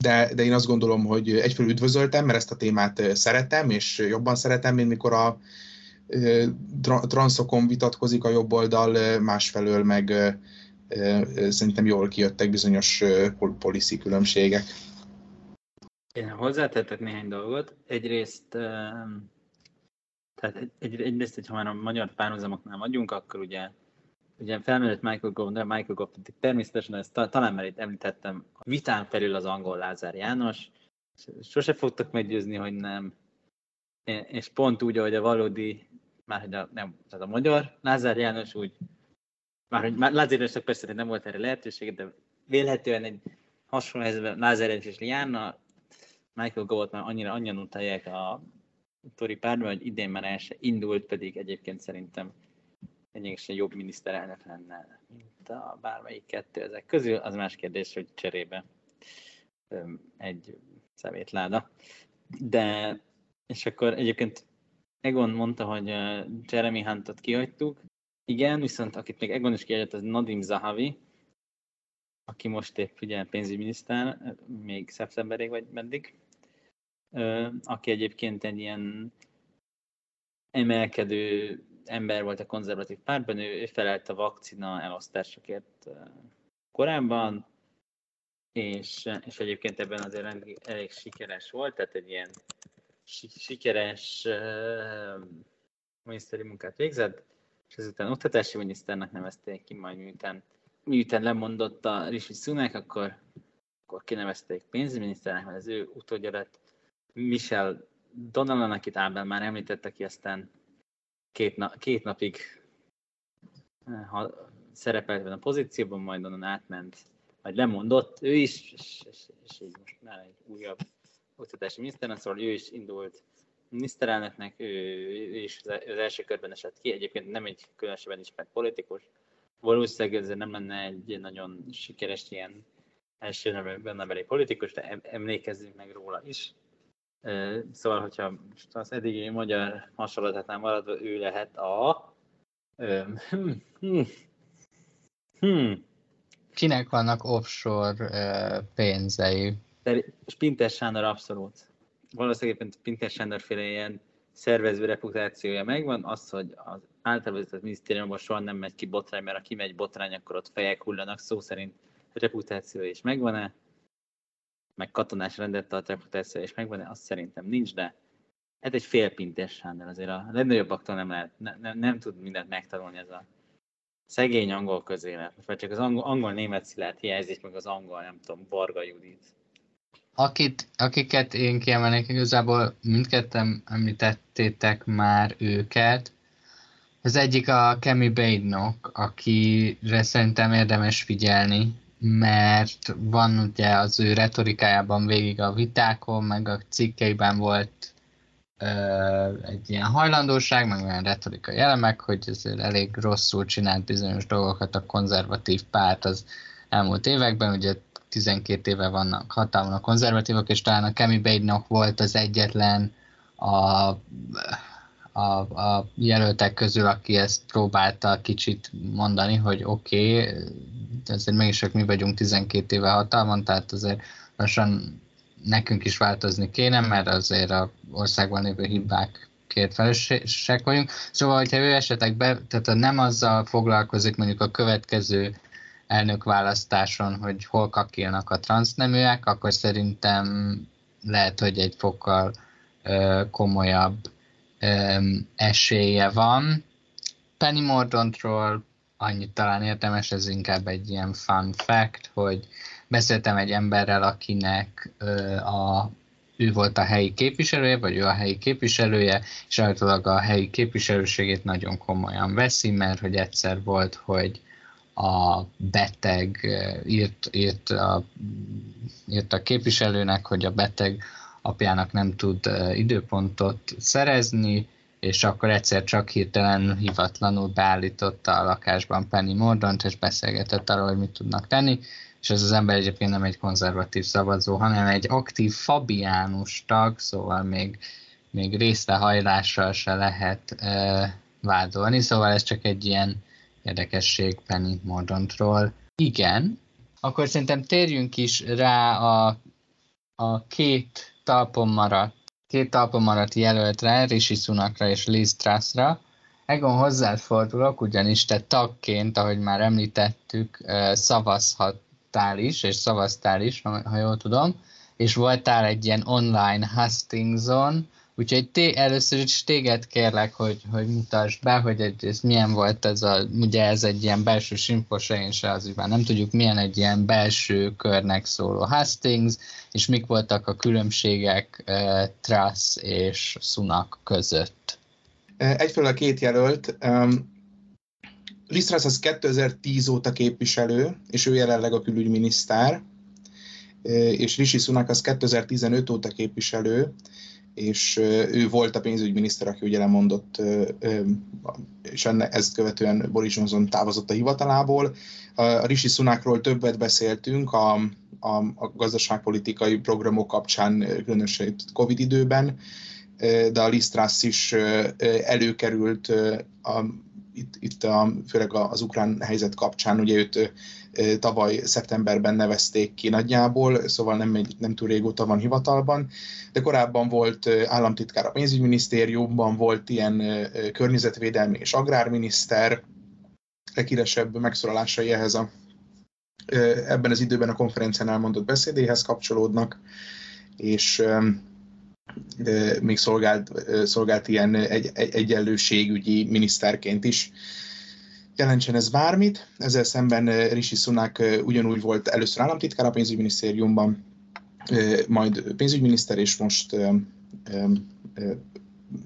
de, de én azt gondolom, hogy egyfelől üdvözöltem, mert ezt a témát szeretem, és jobban szeretem, mint mikor a transzokon vitatkozik a jobb oldal, másfelől meg szerintem jól kijöttek bizonyos policy különbségek. Én hozzátettek néhány dolgot. Egyrészt, tehát egy, egyrészt, hogyha már a magyar párhuzamoknál vagyunk, akkor ugye ugye felmerült Michael Gove, de Michael Gove természetesen ezt talán már itt említettem, vitán felül az angol Lázár János, sose fogtok meggyőzni, hogy nem. És pont úgy, ahogy a valódi, már hogy a, nem, tehát a magyar Lázár János úgy, már hogy Lázár Jánosnak persze nem volt erre lehetőség, de vélhetően egy hasonló helyzetben Lázár János és Liána, Michael Gove-ot már annyira annyian utálják a Tori párban, hogy idén már el se indult, pedig egyébként szerintem lényegesen jobb miniszterelnök lenne, mint a bármelyik kettő ezek közül. Az más kérdés, hogy cserébe egy szemétláda. De, és akkor egyébként Egon mondta, hogy Jeremy Huntot kihagytuk. Igen, viszont akit még Egon is kihagyott, az Nadim Zahavi, aki most épp ugye pénzügyminiszter, még szeptemberig vagy meddig, aki egyébként egy ilyen emelkedő ember volt a konzervatív pártban, ő, ő felelt a vakcina elosztásokért korábban, és, és egyébként ebben azért elég, elég sikeres volt, tehát egy ilyen sikeres uh, miniszteri munkát végzett, és ezután oktatási miniszternek nevezték ki, majd miután, miután lemondott a Rishi Sunak, akkor, akkor kinevezték pénzügyminiszternek, mert az ő utódja lett. Michel Donaldon, akit Ábel már említette ki, aztán két, na, két napig eh, ha szerepelt a pozícióban, majd onnan átment, vagy lemondott. Ő is, és, és, és így most már egy újabb oktatási miniszter, szóval ő is indult miniszterelnöknek, ő, ő is az első körben esett ki, egyébként nem egy különösebben ismert politikus, valószínűleg ez nem lenne egy nagyon sikeres ilyen első nevebeli politikus, de emlékezzünk meg róla is. Szóval, hogyha az eddigi magyar hasonlatátnál maradva, ő lehet a... Hmm, hmm, hmm. Kinek vannak offshore pénzei? Spinter Sándor abszolút. Valószínűleg Spinter Sándor féle ilyen szervező reputációja megvan, az, hogy az általában minisztériumban soha nem megy ki botrány, mert ha kimegy botrány, akkor ott fejek hullanak, szó szerint reputációja is megvan-e meg katonás rendet tart reputáció, és megvan, azt szerintem nincs, de ez egy félpintes Sándor, azért a legnagyobbaktól nem lehet, ne, ne, nem tud mindent megtanulni ez a szegény angol közélet. Már csak az angol, angol német szilárd hiányzik, meg az angol, nem tudom, Varga Judit. Akit, akiket én kiemelnék, igazából mindketten említettétek már őket. Az egyik a Kemi Badenoch, akire szerintem érdemes figyelni, mert van ugye az ő retorikájában végig a vitákon, meg a cikkeiben volt egy ilyen hajlandóság, meg olyan retorikai elemek, hogy ezért elég rosszul csinált bizonyos dolgokat a konzervatív párt az elmúlt években, ugye 12 éve vannak hatalmon a konzervatívok, és talán a Kemi Beidnak volt az egyetlen a, a, a jelöltek közül, aki ezt próbálta kicsit mondani, hogy oké, okay, ezért mégis mi vagyunk 12 éve hatalmon, tehát azért lassan nekünk is változni kéne, mert azért a országban lévő hibák két felelősek vagyunk. Szóval, hogyha ő esetleg be, tehát nem azzal foglalkozik mondjuk a következő elnökválasztáson, hogy hol kakilnak a transzneműek, akkor szerintem lehet, hogy egy fokkal ö, komolyabb ö, esélye van. Penny Mordontról annyit talán érdemes, ez inkább egy ilyen fun fact, hogy beszéltem egy emberrel, akinek ö, a ő volt a helyi képviselője, vagy ő a helyi képviselője, és általában a helyi képviselőségét nagyon komolyan veszi, mert hogy egyszer volt, hogy a beteg írt, írt, a, írt a képviselőnek, hogy a beteg apjának nem tud időpontot szerezni, és akkor egyszer csak hirtelen hivatlanul beállította a lakásban Penny Mordont, és beszélgetett arról, hogy mit tudnak tenni, és ez az ember egyébként nem egy konzervatív szavazó, hanem egy aktív Fabiánus tag, szóval még, még részlehajlással se lehet e, vádolni, szóval ez csak egy ilyen érdekesség Penny Mordontról. Igen, akkor szerintem térjünk is rá a, a két talpon maradt, két talpon maradt jelöltre, Rishi Sunakra és Liz Trussra. Egon hozzád fordulok, ugyanis te tagként, ahogy már említettük, szavazhattál is, és szavaztál is, ha jól tudom, és voltál egy ilyen online Hastingson, Úgyhogy té, először is téged kérlek, hogy, hogy mutasd be, hogy egy, ez milyen volt ez a, ugye ez egy ilyen belső simpos, én se az már nem tudjuk, milyen egy ilyen belső körnek szóló Hastings, és mik voltak a különbségek uh, Truss és Sunak között. Egyfelől a két jelölt, um, Liz az 2010 óta képviselő, és ő jelenleg a külügyminiszter, és Rishi Sunak az 2015 óta képviselő, és ő volt a pénzügyminiszter, aki ugye lemondott, és ezt követően Boris Johnson távozott a hivatalából. A Rishi Sunakról többet beszéltünk a, a, a gazdaságpolitikai programok kapcsán, különösen Covid időben, de a Liz Truss is előkerült a, itt, itt a, főleg az ukrán helyzet kapcsán, ugye őt tavaly szeptemberben nevezték ki nagyjából, szóval nem, nem túl régóta van hivatalban, de korábban volt államtitkár a pénzügyminisztériumban, volt ilyen környezetvédelmi és agrárminiszter, leghíresebb megszólalásai ehhez a ebben az időben a konferencián elmondott beszédéhez kapcsolódnak, és még szolgált, szolgált ilyen egy, egy, egyenlőségügyi miniszterként is jelentsen ez bármit. Ezzel szemben Rishi Sunak ugyanúgy volt először államtitkár a pénzügyminisztériumban, majd pénzügyminiszter, és most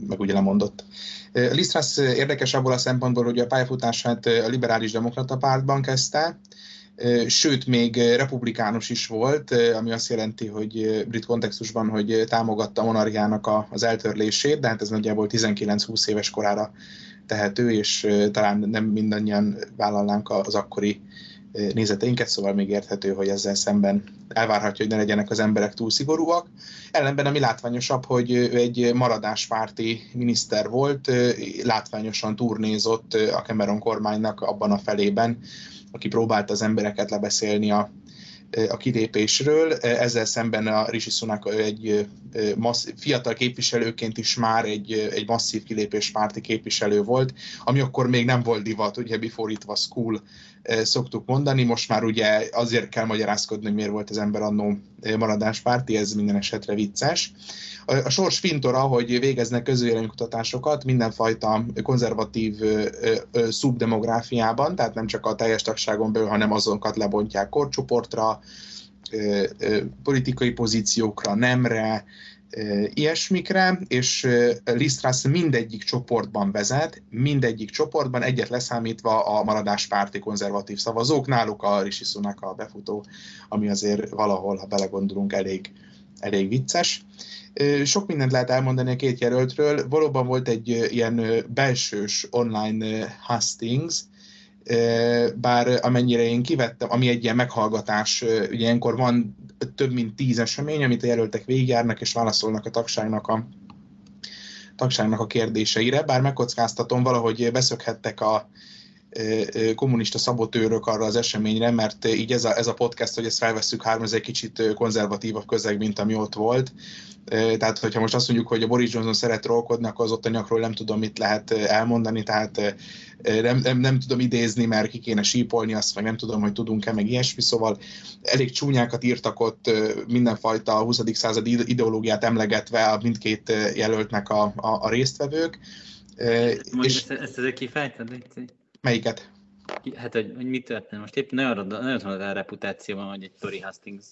meg ugye lemondott. Liz Truss érdekes abból a szempontból, hogy a pályafutását a liberális demokrata pártban kezdte, sőt, még republikánus is volt, ami azt jelenti, hogy brit kontextusban, hogy támogatta a monarchiának az eltörlését, de hát ez nagyjából 19-20 éves korára tehető, és talán nem mindannyian vállalnánk az akkori nézeteinket, szóval még érthető, hogy ezzel szemben elvárhatja, hogy ne legyenek az emberek túl szigorúak. Ellenben ami látványosabb, hogy ő egy maradáspárti miniszter volt, látványosan turnézott a Cameron kormánynak abban a felében, aki próbálta az embereket lebeszélni a a kilépésről. Ezzel szemben a Rishi Sunak egy massz, fiatal képviselőként is már egy, egy masszív kilépéspárti képviselő volt, ami akkor még nem volt divat, ugye before it was cool szoktuk mondani, most már ugye azért kell magyarázkodni, hogy miért volt az ember annó maradáspárti, ez minden esetre vicces. A sors fintora, hogy végeznek közvéleménykutatásokat mindenfajta konzervatív szubdemográfiában, tehát nem csak a teljes tagságon belül, hanem azokat lebontják korcsoportra, politikai pozíciókra, nemre, ilyesmikre, és Lisztrász mindegyik csoportban vezet, mindegyik csoportban, egyet leszámítva a maradás párti konzervatív szavazók, náluk a Rishi Sunak a befutó, ami azért valahol, ha belegondolunk, elég, elég vicces. Sok mindent lehet elmondani a két jelöltről. Valóban volt egy ilyen belsős online hustings, bár amennyire én kivettem, ami egy ilyen meghallgatás, ugye ilyenkor van több mint tíz esemény, amit a jelöltek végigjárnak és válaszolnak a tagságnak a, tagságnak a kérdéseire, bár megkockáztatom, valahogy beszökhettek a, kommunista szabotőrök arra az eseményre, mert így ez a, ez a podcast, hogy ezt felvesszük három, ez egy kicsit konzervatívabb közeg, mint ami ott volt. Tehát, hogyha most azt mondjuk, hogy a Boris Johnson szeret rolkodni, akkor az ottaniakról nem tudom, mit lehet elmondani, tehát nem, nem, nem tudom idézni, mert ki kéne sípolni azt, meg nem tudom, hogy tudunk-e, meg ilyesmi, szóval elég csúnyákat írtak ott mindenfajta 20. századi ideológiát emlegetve mindkét jelöltnek a, a, a résztvevők. Mondjuk és... ezt, ezt ezért kifejted? Melyiket? Hát, hogy, hogy mi történt? Most éppen nagyon, nagyon van a reputációban, hogy egy Tory Hastings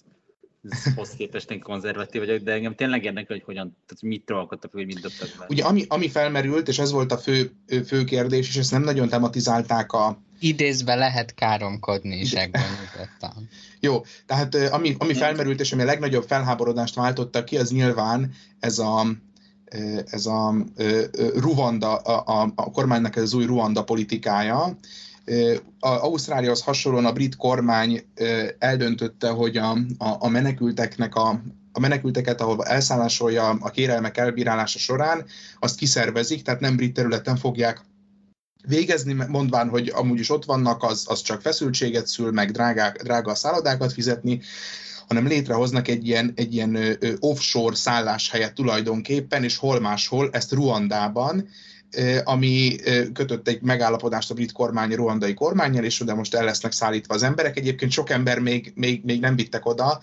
hoz képest én konzervatív vagyok, de engem tényleg érdekel, hogy hogyan, tehát mit trollkodtak, hogy mit dobtak be. Ugye ami, ami felmerült, és ez volt a fő, fő kérdés, és ezt nem nagyon tematizálták a... Idézve lehet káromkodni is, nyugodtan. Jó, tehát ami, ami felmerült, és ami a legnagyobb felháborodást váltotta ki, az nyilván ez a, ez a Ruanda, a, a, a kormánynak ez az új Ruanda politikája. A Ausztráliahoz hasonlóan a brit kormány eldöntötte, hogy a, a, a menekülteknek a, a menekülteket, ahol elszállásolja a kérelmek elbírálása során, azt kiszervezik, tehát nem brit területen fogják végezni, mondván, hogy amúgy is ott vannak, az, az csak feszültséget szül, meg drágák, drága szállodákat fizetni, hanem létrehoznak egy ilyen, egy ilyen offshore szálláshelyet tulajdonképpen, és hol máshol, ezt Ruandában, ami kötött egy megállapodást a brit kormány, a ruandai kormányjal, és oda most el lesznek szállítva az emberek. Egyébként sok ember még, még, még nem vittek oda,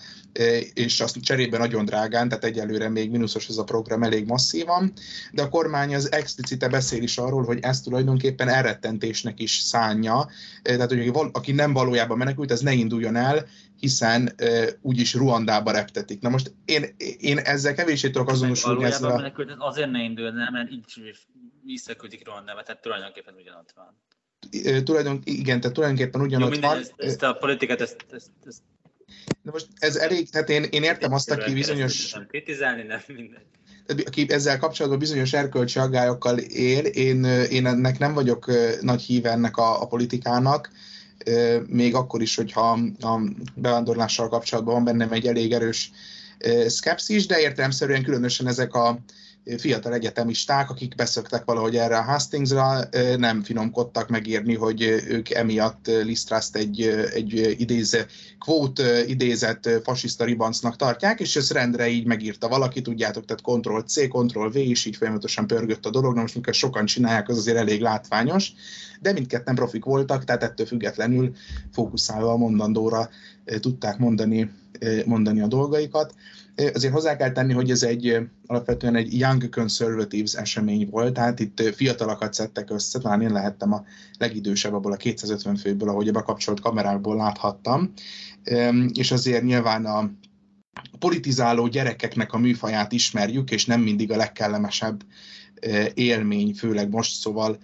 és azt cserébe nagyon drágán, tehát egyelőre még mínuszos ez a program elég masszívan, de a kormány az explicite beszél is arról, hogy ezt tulajdonképpen elrettentésnek is szánja, tehát hogy aki nem valójában menekült, ez ne induljon el, hiszen uh, úgyis Ruandába reptetik. Na most én, én ezzel kevésbé tudok azonosulni. Valójában a... azért ne induljon mert így visszaküldik Ruandába, tehát tulajdonképpen ugyanott van. Uh, tulajdon, igen, tehát tulajdonképpen ugyanott Jó, minden, van. Ezt, ezt a politikát, ezt, ezt, ezt Na most ez elég, tehát én, én értem azt, aki bizonyos... Nem kritizálni, nem minden aki ezzel kapcsolatban bizonyos erkölcsi aggályokkal él, én, én ennek nem vagyok nagy híve ennek a, a politikának, még akkor is, hogyha a bevándorlással kapcsolatban van bennem egy elég erős szkepszis, de értelemszerűen különösen ezek a fiatal egyetemisták, akik beszöktek valahogy erre a Hastingsra, nem finomkodtak megírni, hogy ők emiatt Lisztraszt egy, egy idéze, kvót idézett fasiszta ribancnak tartják, és ez rendre így megírta valaki, tudjátok, tehát Ctrl-C, Ctrl-V, és így folyamatosan pörgött a dolog, na most mikor sokan csinálják, az azért elég látványos, de mindketten profik voltak, tehát ettől függetlenül fókuszálva a mondandóra tudták mondani, mondani a dolgaikat. Azért hozzá kell tenni, hogy ez egy alapvetően egy Young Conservatives esemény volt, tehát itt fiatalokat szedtek össze, talán én lehettem a legidősebb abból a 250 főből, ahogy a bekapcsolt kamerákból láthattam, és azért nyilván a politizáló gyerekeknek a műfaját ismerjük, és nem mindig a legkellemesebb élmény, főleg most, szóval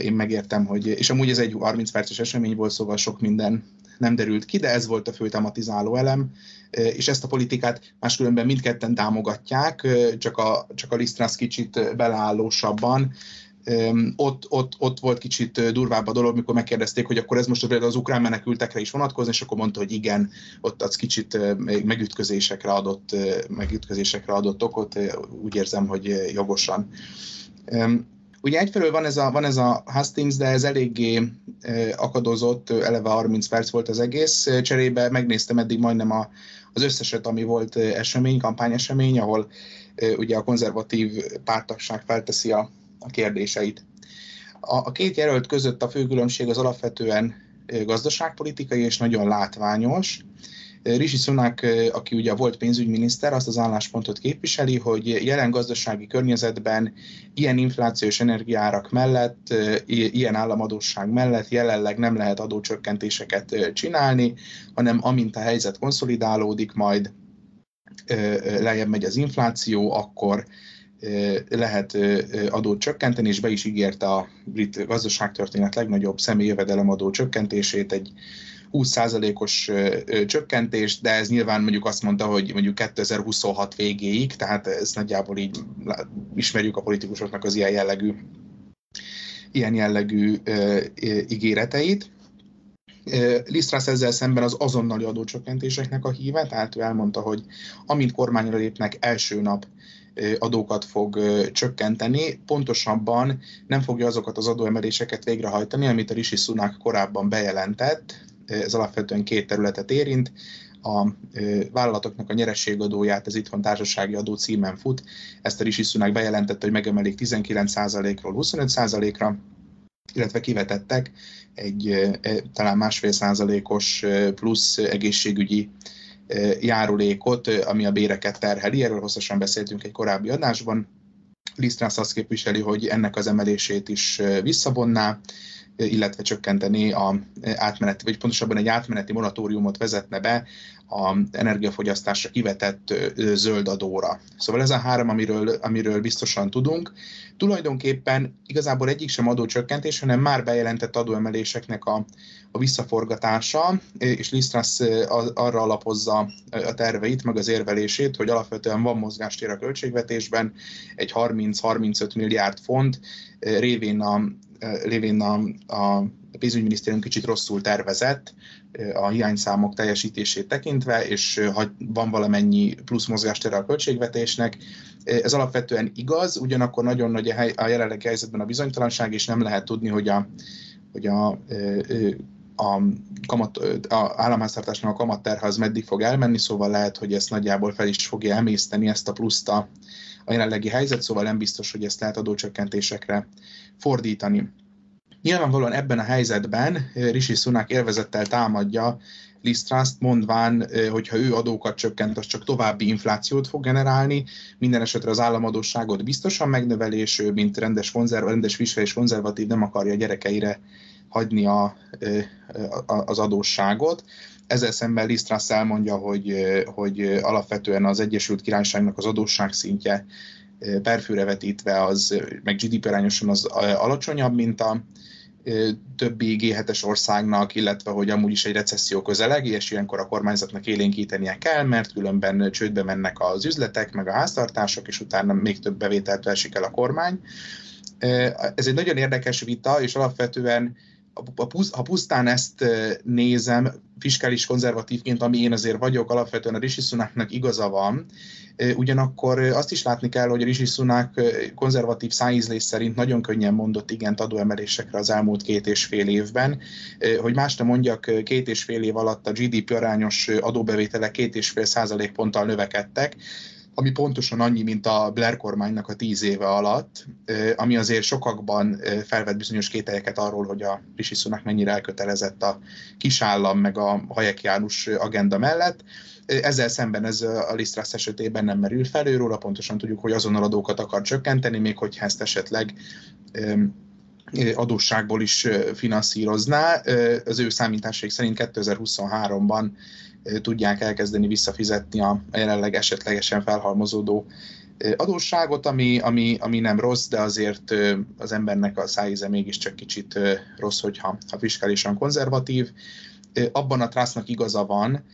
én megértem, hogy, és amúgy ez egy 30 perces esemény volt, szóval sok minden nem derült ki, de ez volt a fő tematizáló elem, és ezt a politikát máskülönben mindketten támogatják, csak a, csak a Lisztrász kicsit beleállósabban, ott, ott, ott volt kicsit durvább a dolog, mikor megkérdezték, hogy akkor ez most az ukrán menekültekre is vonatkozni, és akkor mondta, hogy igen, ott az kicsit megütközésekre adott, megütközésekre adott okot, úgy érzem, hogy jogosan. Ugye egyfelől van ez a, van ez a Hastings, de ez eléggé akadozott, eleve 30 perc volt az egész. Cserébe megnéztem eddig majdnem a, az összeset, ami volt esemény, kampányesemény, ahol ugye a konzervatív pártagság felteszi a, a kérdéseit. A, a két jelölt között a fő különbség az alapvetően gazdaságpolitikai és nagyon látványos. Rishi Sunak, aki ugye volt pénzügyminiszter, azt az álláspontot képviseli, hogy jelen gazdasági környezetben ilyen inflációs energiárak mellett, ilyen államadóság mellett jelenleg nem lehet adócsökkentéseket csinálni, hanem amint a helyzet konszolidálódik, majd lejjebb megy az infláció, akkor lehet adót csökkenteni, és be is ígérte a brit gazdaságtörténet legnagyobb személyjövedelemadó csökkentését, egy 20%-os csökkentést, de ez nyilván mondjuk azt mondta, hogy mondjuk 2026 végéig, tehát ez nagyjából így ismerjük a politikusoknak az ilyen jellegű, ilyen jellegű ígéreteit. Lisztrász ezzel szemben az azonnali adócsökkentéseknek a híve, tehát ő elmondta, hogy amint kormányra lépnek, első nap adókat fog csökkenteni, pontosabban nem fogja azokat az adóemeléseket végrehajtani, amit a Rishi Sunak korábban bejelentett, ez alapvetően két területet érint, a vállalatoknak a nyerességadóját, ez itthon társasági adó címen fut, ezt a Rishi Sunak bejelentette, hogy megemelik 19%-ról 25%-ra, illetve kivetettek egy talán másfél százalékos plusz egészségügyi járulékot, ami a béreket terheli. Erről hosszasan beszéltünk egy korábbi adásban. Lisztrász azt képviseli, hogy ennek az emelését is visszavonná, illetve csökkenteni a átmeneti, vagy pontosabban egy átmeneti moratóriumot vezetne be a energiafogyasztásra kivetett zöld adóra. Szóval ez a három, amiről, amiről biztosan tudunk. Tulajdonképpen igazából egyik sem adócsökkentés, hanem már bejelentett adóemeléseknek a, a visszaforgatása, és Lisztrasz arra alapozza a terveit, meg az érvelését, hogy alapvetően van mozgástér a költségvetésben, egy 30-35 milliárd font, révén a, lévén a, a pénzügyminisztérium kicsit rosszul tervezett a hiányszámok teljesítését tekintve, és ha van valamennyi plusz mozgástere a költségvetésnek. Ez alapvetően igaz, ugyanakkor nagyon nagy a jelenlegi helyzetben a bizonytalanság, és nem lehet tudni, hogy a, hogy a, a, kamat, a államháztartásnak a kamatterhe az meddig fog elmenni, szóval lehet, hogy ezt nagyjából fel is fogja emészteni ezt a pluszt a, a jelenlegi helyzet, szóval nem biztos, hogy ezt lehet adócsökkentésekre fordítani. Nyilvánvalóan ebben a helyzetben Rishi Sunak élvezettel támadja Lisztrászt, mondván, hogy ha ő adókat csökkent, az csak további inflációt fog generálni, minden esetre az államadóságot biztosan megnövelés, ő, mint rendes, konzerv, rendes és konzervatív nem akarja gyerekeire hagyni a, a, az adósságot. Ezzel szemben Lisztrász elmondja, hogy, hogy alapvetően az Egyesült Királyságnak az adósság szintje perfőre vetítve az, meg GDP arányosan az alacsonyabb, mint a többi G7-es országnak, illetve hogy amúgy is egy recesszió közeleg, és ilyenkor a kormányzatnak élénkítenie kell, mert különben csődbe mennek az üzletek, meg a háztartások, és utána még több bevételt esik el a kormány. Ez egy nagyon érdekes vita, és alapvetően ha pusztán ezt nézem, fiskális konzervatívként, ami én azért vagyok, alapvetően a Rishi Sunaknak igaza van, ugyanakkor azt is látni kell, hogy a Rishi Sunak konzervatív szájízlés szerint nagyon könnyen mondott igent adóemelésekre az elmúlt két és fél évben. Hogy más nem mondjak, két és fél év alatt a GDP arányos adóbevételek két és fél százalékponttal növekedtek, ami pontosan annyi, mint a Blair kormánynak a tíz éve alatt, ami azért sokakban felvett bizonyos kételyeket arról, hogy a Rishi Sunak mennyire elkötelezett a kisállam meg a Hayek János agenda mellett. Ezzel szemben ez a Lisztrász esetében nem merül fel, őróla pontosan tudjuk, hogy azonnal adókat akar csökkenteni, még hogyha ezt esetleg adósságból is finanszírozná. Az ő számításaik szerint 2023-ban tudják elkezdeni visszafizetni a jelenleg esetlegesen felhalmozódó adósságot, ami, ami, ami nem rossz, de azért az embernek a szájíze mégiscsak kicsit rossz, hogyha ha fiskálisan konzervatív. Abban a trásznak igaza van,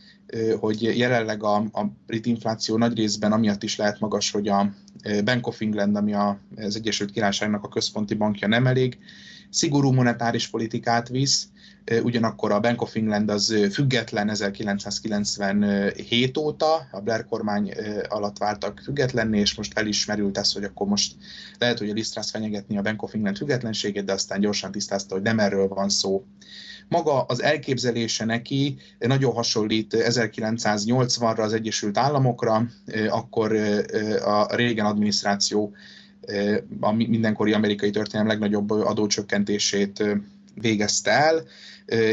hogy jelenleg a, a brit infláció nagy részben amiatt is lehet magas, hogy a Bank of England, ami az Egyesült Királyságnak a központi bankja nem elég szigorú monetáris politikát visz, ugyanakkor a Bank of England az független 1997 óta, a Blair kormány alatt váltak függetlenné, és most felismerült ez, hogy akkor most lehet, hogy a Lisztrász fenyegetni a Bank of England függetlenségét, de aztán gyorsan tisztázta, hogy nem erről van szó. Maga az elképzelése neki nagyon hasonlít 1980-ra az Egyesült Államokra, akkor a régen adminisztráció a mindenkori amerikai történelem legnagyobb adócsökkentését végezte el,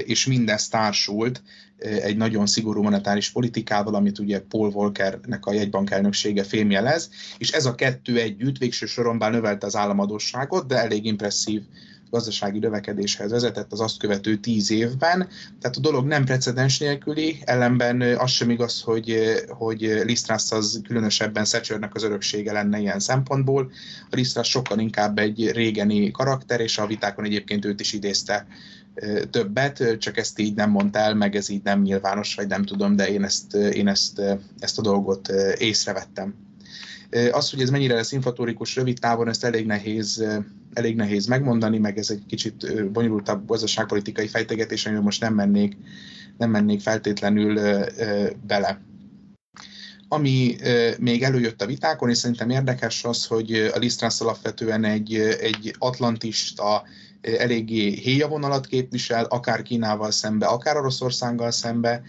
és mindez társult egy nagyon szigorú monetáris politikával, amit ugye Paul Volckernek a jegybank elnöksége fémjelez, és ez a kettő együtt végső soron bár növelte az államadóságot, de elég impresszív gazdasági növekedéshez vezetett az azt követő tíz évben. Tehát a dolog nem precedens nélküli, ellenben az sem igaz, hogy, hogy Lisztrász az különösebben Szecsörnek az öröksége lenne ilyen szempontból. A Lisztrász sokkal inkább egy régeni karakter, és a vitákon egyébként őt is idézte többet, csak ezt így nem mondta el, meg ez így nem nyilvános, vagy nem tudom, de én ezt, én ezt, ezt a dolgot észrevettem. Az, hogy ez mennyire lesz inflatórikus rövid távon, ezt elég nehéz, elég nehéz megmondani, meg ez egy kicsit bonyolultabb gazdaságpolitikai fejtegetés, amivel most nem mennék, nem mennék feltétlenül bele. Ami még előjött a vitákon, és szerintem érdekes az, hogy a Lisztrász alapvetően egy, egy atlantista, eléggé héjavonalat képvisel, akár Kínával szembe, akár Oroszországgal szembe.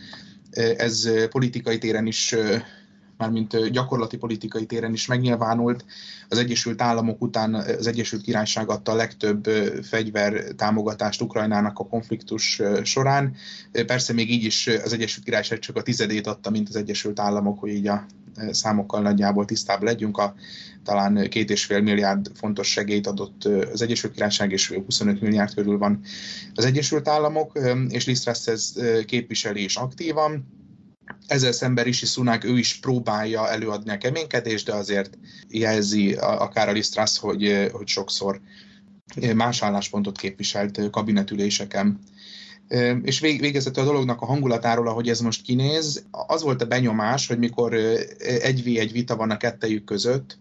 Ez politikai téren is mármint gyakorlati politikai téren is megnyilvánult. Az Egyesült Államok után az Egyesült Királyság adta a legtöbb fegyver támogatást Ukrajnának a konfliktus során. Persze még így is az Egyesült Királyság csak a tizedét adta, mint az Egyesült Államok, hogy így a számokkal nagyjából tisztában legyünk. A, talán két és fél milliárd fontos segélyt adott az Egyesült Királyság, és 25 milliárd körül van az Egyesült Államok, és Lisztrász ez képviseli is aktívan ezzel szemben Rishi Sunak ő is próbálja előadni a keménykedést, de azért jelzi akár a Lisztrász, hogy, hogy sokszor más álláspontot képviselt kabinetüléseken. És végezetül a dolognak a hangulatáról, ahogy ez most kinéz, az volt a benyomás, hogy mikor egy egy vita van a kettejük között,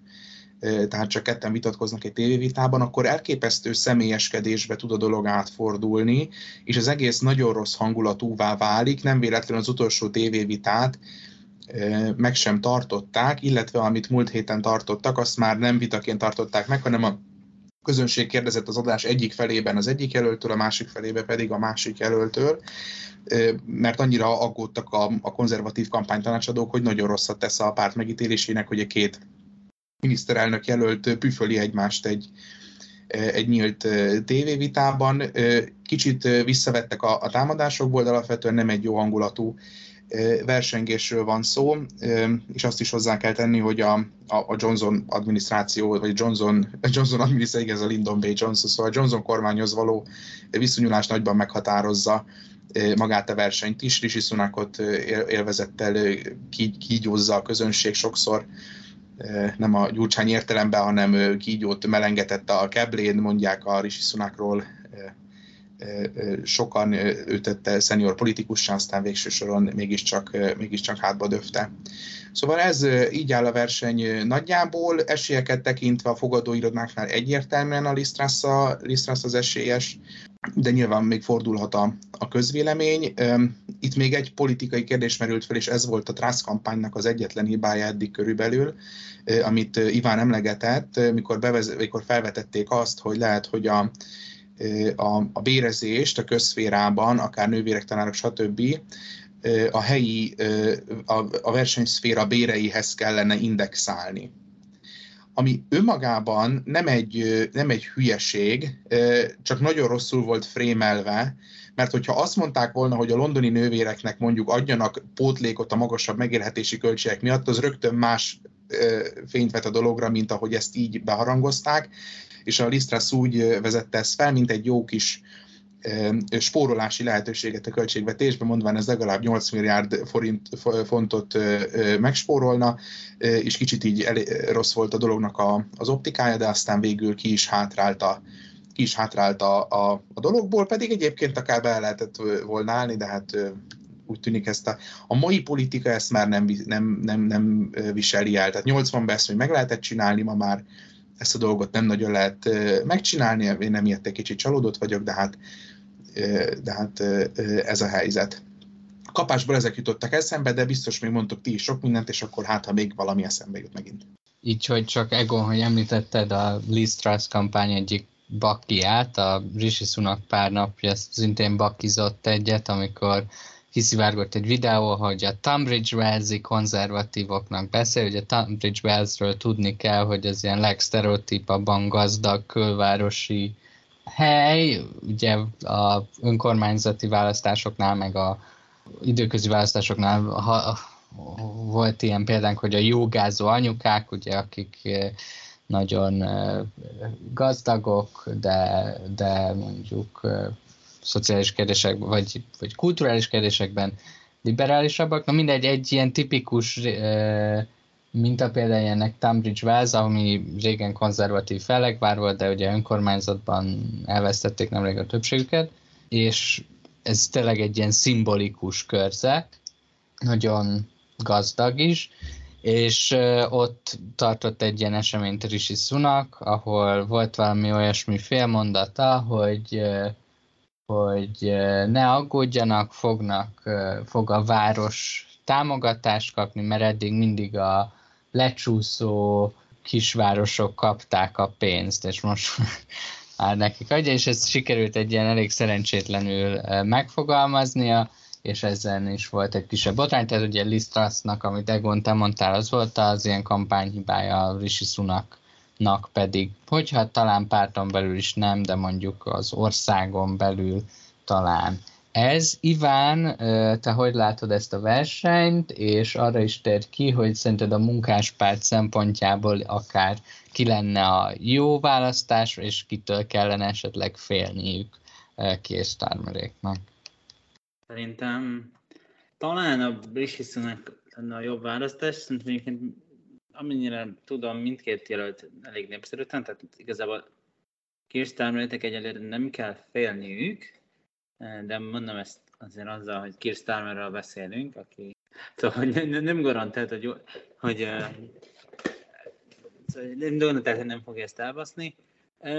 tehát csak ketten vitatkoznak egy tévévitában, akkor elképesztő személyeskedésbe tud a dolog átfordulni, és az egész nagyon rossz hangulatúvá válik, nem véletlenül az utolsó tévévitát meg sem tartották, illetve amit múlt héten tartottak, azt már nem vitaként tartották meg, hanem a közönség kérdezett az adás egyik felében az egyik jelöltől, a másik felébe pedig a másik jelöltől, mert annyira aggódtak a, a konzervatív kampánytanácsadók, hogy nagyon rosszat tesz a párt megítélésének, hogy a két miniszterelnök jelölt püföli egymást egy, egy nyílt tévévitában. Kicsit visszavettek a, a támadásokból, de alapvetően nem egy jó hangulatú versengésről van szó, és azt is hozzá kell tenni, hogy a, a Johnson adminisztráció, vagy Johnson, Johnson adminisztráció, ez a Lyndon B. Johnson, szóval a Johnson kormányhoz való viszonyulás nagyban meghatározza magát a versenyt is. Rishi Sunakot élvezettel kígyózza a közönség sokszor, nem a Gyurcsány értelemben, hanem kígyót melengetett a keblén, mondják a Rishi Sunakról, sokan ő tette szenior politikussá, aztán végső soron mégiscsak, mégiscsak hátba döfte. Szóval ez így áll a verseny nagyjából, esélyeket tekintve a fogadóirodnáknál egyértelműen a Lisztrász az esélyes, de nyilván még fordulhat a, a közvélemény. Itt még egy politikai kérdés merült fel, és ez volt a Trász kampánynak az egyetlen hibája eddig körülbelül, amit Iván emlegetett, mikor, bevez, mikor felvetették azt, hogy lehet, hogy a, a, a bérezést a közszférában, akár nővérek, tanárok, stb. a helyi, a, a versenyszféra béreihez kellene indexálni ami önmagában nem egy, nem egy hülyeség, csak nagyon rosszul volt frémelve, mert hogyha azt mondták volna, hogy a londoni nővéreknek mondjuk adjanak pótlékot a magasabb megélhetési költségek miatt, az rögtön más fényt vet a dologra, mint ahogy ezt így beharangozták, és a Lisztrasz úgy vezette ezt fel, mint egy jó kis spórolási lehetőséget a költségvetésbe, mondván ez legalább 8 milliárd forint, fontot megspórolna, és kicsit így elé, rossz volt a dolognak a, az optikája, de aztán végül ki is hátrált a, ki is hátrált a, a, a dologból, pedig egyébként akár be lehetett volna állni, de hát úgy tűnik ezt a, a mai politika ezt már nem, nem, nem, nem viseli el. Tehát 80-ban ezt hogy meg lehetett csinálni, ma már ezt a dolgot nem nagyon lehet megcsinálni, én nem egy kicsit csalódott vagyok, de hát, de hát ez a helyzet. Kapásból ezek jutottak eszembe, de biztos még mondtok ti is sok mindent, és akkor hát, ha még valami eszembe jut megint. Így, hogy csak Egon, hogy említetted a Liz Truss kampány egyik bakiát, a Rishi Sunak pár napja szintén bakizott egyet, amikor kiszivárgott egy videó, hogy a Tunbridge Wells-i konzervatívoknak beszél, hogy a Tunbridge Wellsről tudni kell, hogy az ilyen legsztereotípabban gazdag külvárosi hely, ugye a önkormányzati választásoknál, meg a időközi választásoknál ha, volt ilyen példánk, hogy a jogázó anyukák, ugye, akik nagyon gazdagok, de, de mondjuk szociális kérdésekben, vagy, vagy kulturális kérdésekben liberálisabbak. Na mindegy, egy ilyen tipikus minta például ennek Tunbridge Wells, ami régen konzervatív fellegvár volt, de ugye önkormányzatban elvesztették nemrég a többségüket, és ez tényleg egy ilyen szimbolikus körzet, nagyon gazdag is, és ott tartott egy ilyen eseményt Rishi Sunak, ahol volt valami olyasmi félmondata, hogy hogy ne aggódjanak, fognak, fog a város támogatást kapni, mert eddig mindig a lecsúszó kisvárosok kapták a pénzt, és most már nekik adja, és ez sikerült egy ilyen elég szerencsétlenül megfogalmaznia, és ezen is volt egy kisebb botrány, tehát ugye Liz Trussnak, amit Egon te mondtál, az volt az ilyen kampányhibája Rishi Sunaknak pedig, hogyha talán párton belül is nem, de mondjuk az országon belül talán. Ez, Iván, te hogy látod ezt a versenyt, és arra is tér ki, hogy szerinted a munkáspárt szempontjából akár ki lenne a jó választás, és kitől kellene esetleg félniük Starmeréknak? Szerintem talán a Rishi lenne a jobb választás, szerintem amennyire tudom, mindkét jelölt elég népszerű, tehát igazából Kirstármerétek egyelőre nem kell félniük, de mondom ezt azért azzal, hogy Keir Starmerről beszélünk, aki szóval, hogy nem, garantált, hogy, hogy szóval nem garantált, hogy nem fogja ezt elbaszni.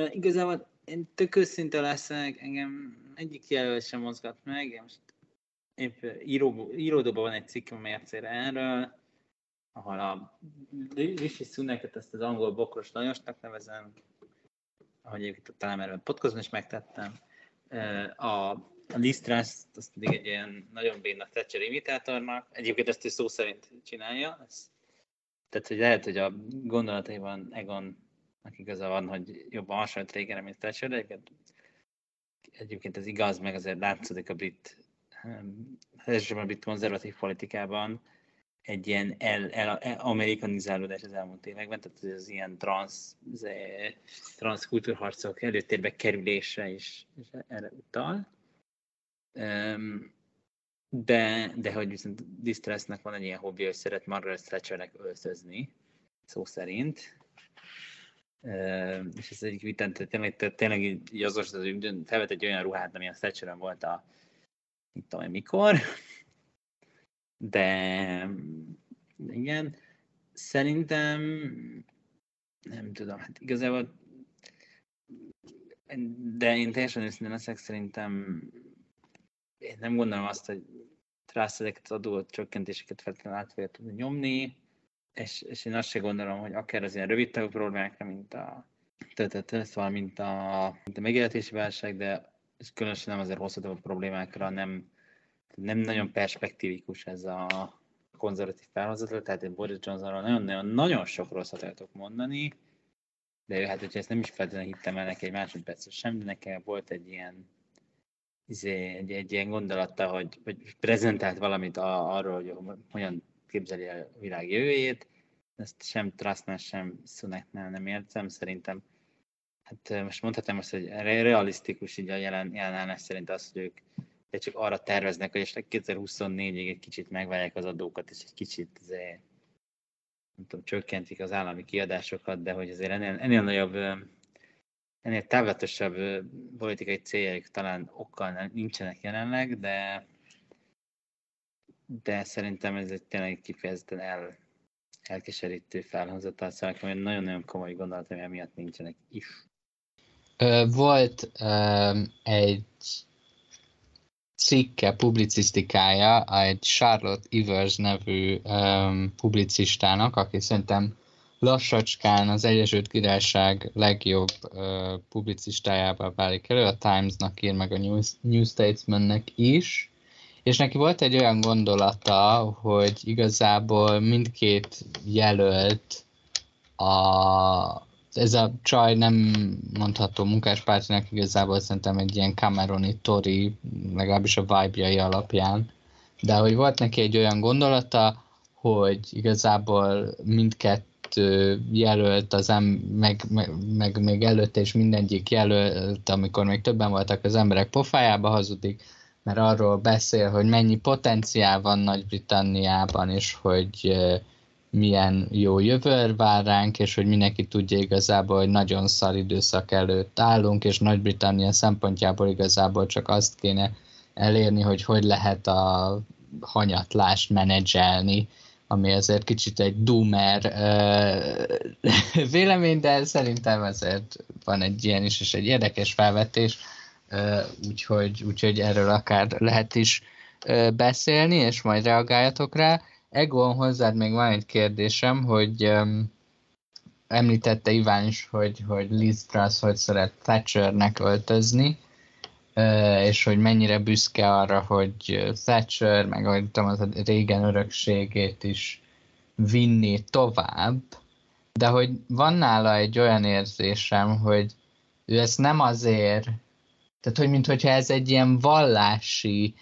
Igazából én tök őszinte leszek, engem egyik jelölt sem mozgat meg, én most épp író, íródóban van egy cikk a mércére erről, ahol a Rishi Suneket ezt az angol bokros Lajosnak nevezem, ahogy egyébként talán erről podcastban is megtettem, a, a Lisztrász, azt pedig egy ilyen nagyon béna Thatcher imitátornak, egyébként ezt ő szó szerint csinálja, ez, tehát hogy lehet, hogy a gondolataiban Egon igaza van, hogy jobban hasonlít régen, mint Thatcher, de egyébként, egyébként ez igaz, meg azért látszódik a brit, elsősorban a brit konzervatív politikában, egy ilyen el, el, el, amerikanizálódás az elmúlt években, tehát az ilyen trans, trans kultúrharcok előtérbe kerülése is, is erre utal. De, de hogy viszont Distressnek van egy ilyen hobbi, hogy szeret Margaret Thatchernek öltözni, szó szerint. És ez egyik vitán, tényleg, tényleg így azos, az, felvett egy olyan ruhát, ami a Thatcheren volt a, mit tudom mikor, de igen, szerintem nem tudom, hát igazából de én teljesen őszintén leszek, szerintem én nem gondolom azt, hogy Trász ezeket az adó csökkentéseket feltétlenül át fogja tudni nyomni, és, és én azt sem gondolom, hogy akár az ilyen rövid távú problémákra, mint a szóval mint a, mint a megélhetési válság, de ez különösen nem azért hosszú problémákra nem, nem nagyon perspektívikus ez a konzervatív felhozatról, tehát én Boris Johnsonról nagyon-nagyon sok rosszat el tudok mondani, de hát, hogyha ezt nem is feltétlenül hittem el neki egy másodpercre sem, de nekem volt egy ilyen izé, egy, egy ilyen gondolata, hogy, hogy prezentált valamit a, arról, hogy hogyan képzeli a világ jövőjét, ezt sem Trustnál, sem Suneknál nem értem, szerintem. Hát most mondhatom azt, hogy realisztikus így a jelen, jelen állás szerint az, hogy ők de csak arra terveznek, hogy esetleg 2024-ig egy kicsit megválják az adókat, és egy kicsit azért, nem tudom, csökkentik az állami kiadásokat, de hogy azért ennél, ennél nagyobb, ennél távlatosabb politikai céljaik talán okkal nincsenek jelenleg, de de szerintem ez egy tényleg kifejezetten el, elkeserítő felhozatal, szóval nagyon-nagyon komoly gondolatom emiatt nincsenek is. Volt um, egy cikke, publicisztikája egy Charlotte Ivers nevű um, publicistának, aki szerintem lassacskán az Egyesült Királyság legjobb uh, publicistájába válik elő, a Times-nak ír meg a New, New Statesman-nek is, és neki volt egy olyan gondolata, hogy igazából mindkét jelölt a ez a csaj nem mondható munkáspártinak, igazából szerintem egy ilyen Cameroni Tori, legalábbis a vibe alapján, de hogy volt neki egy olyan gondolata, hogy igazából mindkett jelölt, az em, meg, meg, meg még előtte is mindegyik jelölt, amikor még többen voltak az emberek pofájába hazudik, mert arról beszél, hogy mennyi potenciál van Nagy-Britanniában, és hogy milyen jó jövő vár ránk, és hogy mindenki tudja igazából, hogy nagyon szar időszak előtt állunk, és Nagy-Britannia szempontjából igazából csak azt kéne elérni, hogy hogy lehet a hanyatlást menedzselni, ami azért kicsit egy doomer uh, vélemény, de szerintem azért van egy ilyen is, és egy érdekes felvetés, úgyhogy, úgyhogy erről akár lehet is beszélni, és majd reagáljatok rá. Egon, hozzád még van egy kérdésem, hogy um, említette Iván is, hogy, hogy Liz Truss hogy szeret Thatchernek öltözni, és hogy mennyire büszke arra, hogy Thatcher, meg ahogy tudom, az a régen örökségét is vinni tovább, de hogy van nála egy olyan érzésem, hogy ő ezt nem azért, tehát hogy mintha ez egy ilyen vallási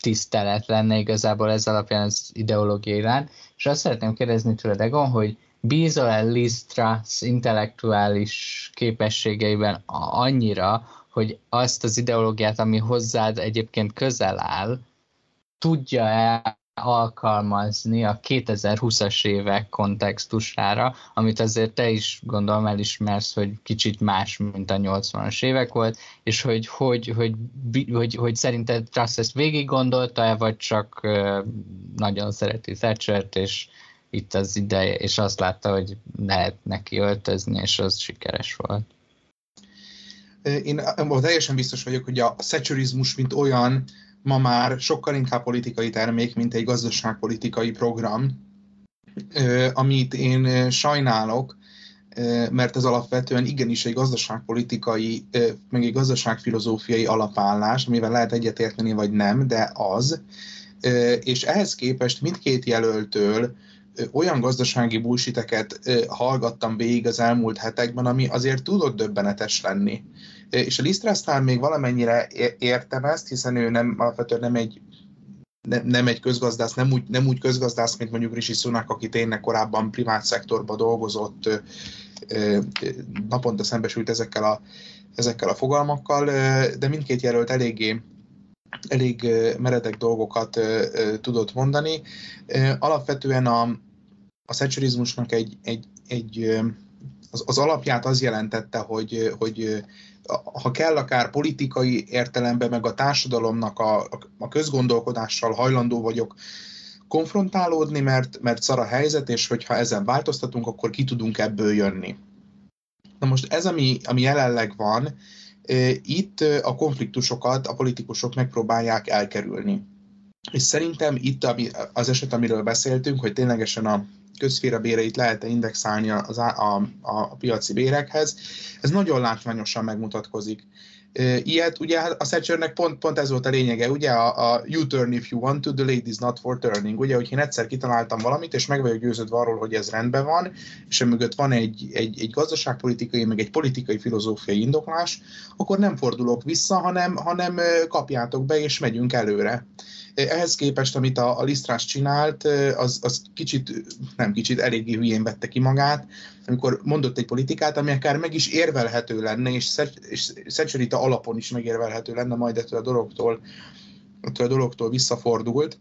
tisztelet lenne igazából ez alapján az ideológia iránt, és azt szeretném kérdezni tőled, Egon, hogy bízol-e Liz Truss intellektuális képességeiben annyira, hogy azt az ideológiát, ami hozzád egyébként közel áll, tudja-e alkalmazni a 2020-as évek kontextusára, amit azért te is gondolom elismersz, hogy kicsit más, mint a 80-as évek volt, és hogy, hogy, hogy, hogy, hogy, hogy szerinted Truss ezt végig gondolta-e, vagy csak nagyon szereti Thatchert, és itt az ideje, és azt látta, hogy lehet neki öltözni, és az sikeres volt. Én teljesen biztos vagyok, hogy a szecsörizmus, mint olyan, ma már sokkal inkább politikai termék, mint egy gazdaságpolitikai program, amit én sajnálok, mert ez alapvetően igenis egy gazdaságpolitikai, meg egy gazdaságfilozófiai alapállás, amivel lehet egyetérteni vagy nem, de az. És ehhez képest mindkét jelöltől olyan gazdasági bullshiteket hallgattam végig az elmúlt hetekben, ami azért tudott döbbenetes lenni. És a Lisztrásznál még valamennyire értem ezt, hiszen ő nem, alapvetően nem egy nem, nem egy közgazdász, nem úgy, nem úgy közgazdász, mint mondjuk Rishi Sunak, aki tényleg korábban privát szektorban dolgozott, naponta szembesült ezekkel a, ezekkel a fogalmakkal, de mindkét jelölt eléggé elég meredek dolgokat tudott mondani. Alapvetően a, a szecsurizmusnak egy, egy, egy az, az alapját az jelentette, hogy, hogy ha kell akár politikai értelemben, meg a társadalomnak a, a közgondolkodással hajlandó vagyok konfrontálódni, mert, mert szar a helyzet, és hogyha ezen változtatunk, akkor ki tudunk ebből jönni. Na most ez, ami, ami jelenleg van, itt a konfliktusokat a politikusok megpróbálják elkerülni. És szerintem itt az eset, amiről beszéltünk, hogy ténylegesen a közféra béreit lehet-e indexálni az, a, a, a piaci bérekhez, ez nagyon látványosan megmutatkozik. Ilyet, ugye a Thatchernek pont, pont ez volt a lényege, ugye a, a you turn if you want to, the lady is not for turning, ugye, hogy én egyszer kitaláltam valamit, és meg vagyok győződve arról, hogy ez rendben van, és mögött van egy, egy, egy gazdaságpolitikai, meg egy politikai filozófiai indoklás, akkor nem fordulok vissza, hanem, hanem kapjátok be, és megyünk előre. Ehhez képest, amit a, a Lisztrás csinált, az, az kicsit, nem kicsit, eléggé hülyén vette ki magát, amikor mondott egy politikát, ami akár meg is érvelhető lenne, és, és Szecserita alapon is megérvelhető lenne, majd ettől a dologtól, ettől a dologtól visszafordult.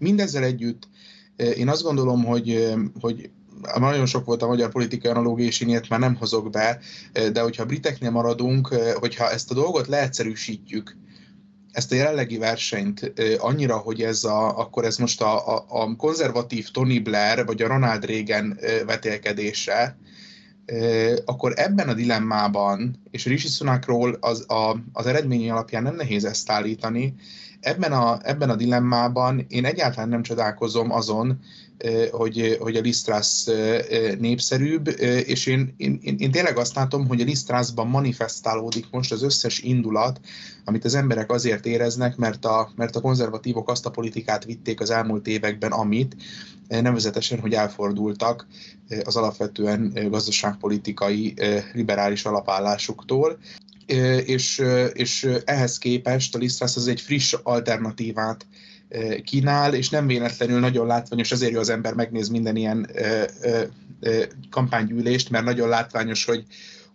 Mindezzel együtt én azt gondolom, hogy, hogy nagyon sok volt a magyar politikai analógia, és én ilyet már nem hozok be, de hogyha a briteknél maradunk, hogyha ezt a dolgot leegyszerűsítjük, ezt a jelenlegi versenyt annyira, hogy ez a, akkor ez most a, a, a konzervatív Tony Blair vagy a Ronald Reagan vetélkedése, akkor ebben a dilemmában, és Rishi Sunakról az, a, az eredményi alapján nem nehéz ezt állítani, ebben a, ebben a dilemmában én egyáltalán nem csodálkozom azon, hogy, hogy a Lisztrász népszerűbb, és én, én, én tényleg azt látom, hogy a Lisztrászban manifestálódik most az összes indulat, amit az emberek azért éreznek, mert a, mert a konzervatívok azt a politikát vitték az elmúlt években, amit nevezetesen, hogy elfordultak az alapvetően gazdaságpolitikai liberális alapállásuktól, és, és ehhez képest a Lisztrász az egy friss alternatívát kínál, és nem véletlenül nagyon látványos, azért jó az ember megnéz minden ilyen kampánygyűlést, mert nagyon látványos, hogy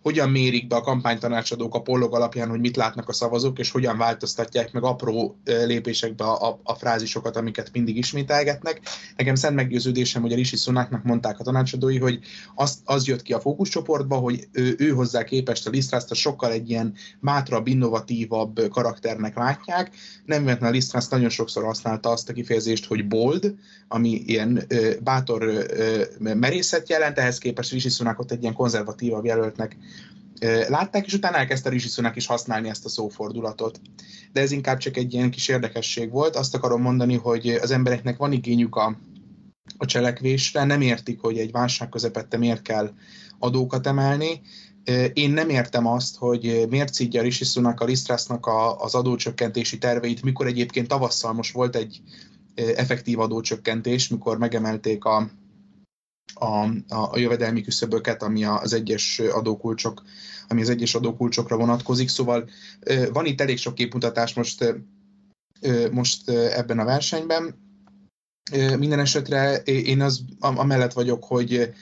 hogyan mérik be a kampánytanácsadók a pollog alapján, hogy mit látnak a szavazók, és hogyan változtatják meg apró lépésekbe a, a, a frázisokat, amiket mindig ismételgetnek. Nekem szent meggyőződésem, hogy a Rishi Sunáknak mondták a tanácsadói, hogy az, az jött ki a fókuszcsoportba, hogy ő, ő hozzá képest a Lisztrászt sokkal egy ilyen mátrabb, innovatívabb karakternek látják. Nem véletlenül a Lisztrász nagyon sokszor használta azt a kifejezést, hogy bold, ami ilyen ö, bátor ö, merészet jelent, ehhez képest Rishi Sunakot egy ilyen konzervatívabb jelöltnek látták, és utána elkezdte Rishi Sunak is használni ezt a szófordulatot. De ez inkább csak egy ilyen kis érdekesség volt. Azt akarom mondani, hogy az embereknek van igényük a, a cselekvésre, nem értik, hogy egy válság közepette miért kell adókat emelni. Én nem értem azt, hogy miért szídja Rishi Sunak a Lisztrásznak a, az adócsökkentési terveit, mikor egyébként tavasszal most volt egy effektív adócsökkentés, mikor megemelték a, a, a jövedelmi küszöböket, ami az egyes adókulcsok, ami az egyes adókulcsokra vonatkozik. Szóval van itt elég sok képmutatás most, most ebben a versenyben. Minden esetre én az amellett vagyok, hogy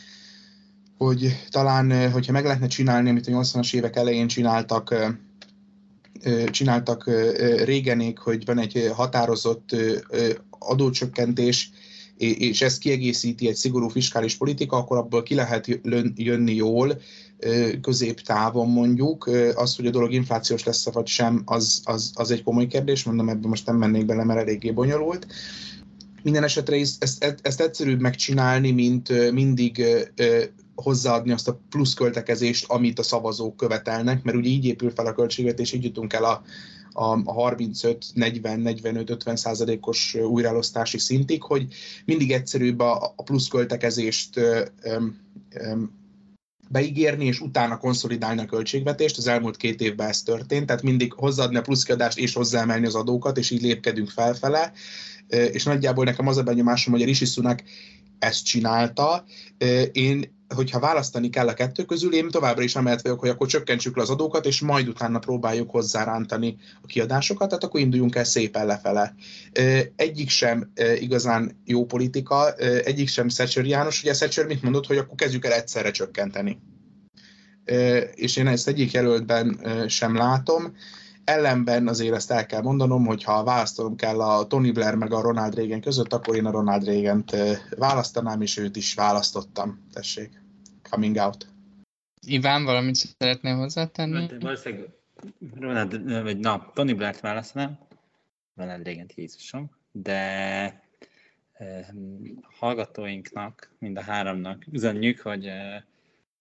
hogy talán, hogyha meg lehetne csinálni, amit a 80-as évek elején csináltak, csináltak régenék, hogy van egy határozott adócsökkentés, és ezt kiegészíti egy szigorú fiskális politika, akkor abból ki lehet jönni jól, középtávon mondjuk. Az, hogy a dolog inflációs lesz vagy sem, az, az, az egy komoly kérdés, mondom, ebben most nem mennék bele, mert eléggé bonyolult. Minden esetre ezt, ezt egyszerűbb megcsinálni, mint mindig hozzáadni azt a pluszköltekezést, amit a szavazók követelnek, mert ugye így épül fel a költségvetés, így jutunk el a, a 35-40-45-50 százalékos újraelosztási szintig, hogy mindig egyszerűbb a, pluszköltekezést beígérni, és utána konszolidálni a költségvetést. Az elmúlt két évben ez történt, tehát mindig hozzáadni a pluszkiadást és hozzáemelni az adókat, és így lépkedünk felfele. És nagyjából nekem az a benyomásom, hogy a Rishi ezt csinálta. Én hogyha választani kell a kettő közül, én továbbra is amellett vagyok, hogy akkor csökkentsük le az adókat, és majd utána próbáljuk hozzárántani a kiadásokat, tehát akkor induljunk el szépen lefele. Egyik sem igazán jó politika, egyik sem Szecsör János, ugye Szecsör mit mondott, hogy akkor kezdjük el egyszerre csökkenteni. És én ezt egyik jelöltben sem látom. Ellenben azért ezt el kell mondanom, hogy ha választanom kell a Tony Blair meg a Ronald Reagan között, akkor én a Ronald Reagan-t választanám, és őt is választottam. Tessék coming out. Iván, valamit szeretnél hozzátenni? Hát, valószínűleg Ronald, vagy na, Tony Blair-t választanám, Ronald reagan Jézusom, de eh, hallgatóinknak, mind a háromnak üzenjük, hogy eh,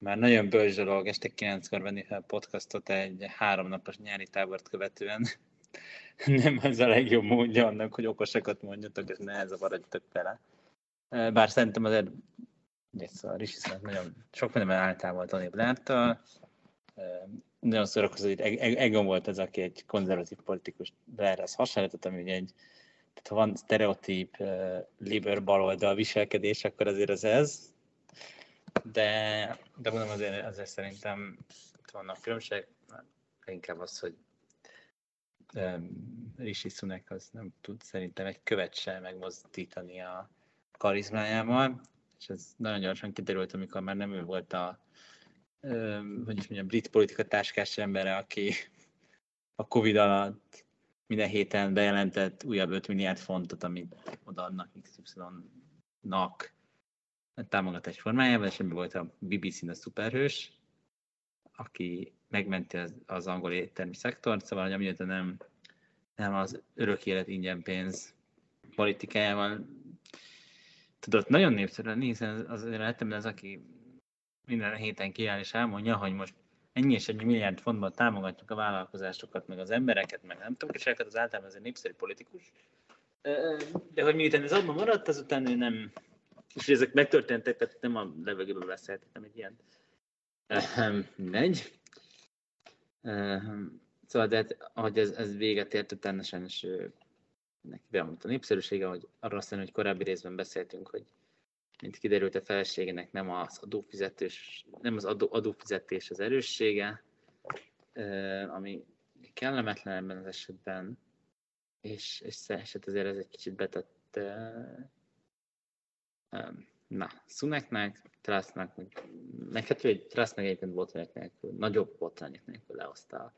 már nagyon bölcs dolog este 9-kor venni fel podcastot egy háromnapos nyári tábort követően. Nem ez a legjobb módja annak, hogy okosakat mondjatok, és ne ez a maradjatok vele. Eh, bár szerintem azért Ugye, szóval Sunak nagyon sok mindenben álltál volt Tony Blair-től. Nagyon szórakozó, hogy Egon volt az, aki egy konzervatív politikus Blairhez hasonlított, ami ugye egy tehát ha van sztereotíp uh, liber baloldal viselkedés, akkor azért az ez. De, de mondom, azért, azért szerintem vannak különbségek, inkább az, hogy um, Rishi Sunak az nem tud szerintem egy követ sem megmozdítani a karizmájával és ez nagyon gyorsan kiderült, amikor már nem ő volt a, hogy is mondjam, brit politika táskás embere, aki a Covid alatt minden héten bejelentett újabb 5 milliárd fontot, amit odaadnak XY-nak támogatás formájában, és ebben volt a BBC-n a szuperhős, aki megmenti az, az angol éttermi szektort, szóval, hogy amióta nem, nem az örök élet ingyen pénz politikájával tudott nagyon népszerű lenni, hiszen az lettem az, aki minden héten kiáll és elmondja, hogy most ennyi és ennyi milliárd fontban támogatjuk a vállalkozásokat, meg az embereket, meg nem tudom, és az általában ez népszerű politikus. De hogy miután ez abban maradt, azután ő nem, és ezek megtörténtek, tehát nem a levegőbe beszéltem egy ilyen. Mindegy. Szóval, de hát, ahogy ez, ez véget ért, utána sajnos neki bemondta a népszerűsége, hogy arra aztán, hogy korábbi részben beszéltünk, hogy mint kiderült a feleségének nem az adófizetés, nem az adó, adófizetés az erőssége, ami kellemetlen ebben az esetben, és, és hát azért ez egy kicsit betett na, Szuneknek, meg hát egy Trasz meg egyébként botrányok nélkül, nagyobb botrányok nélkül lehozta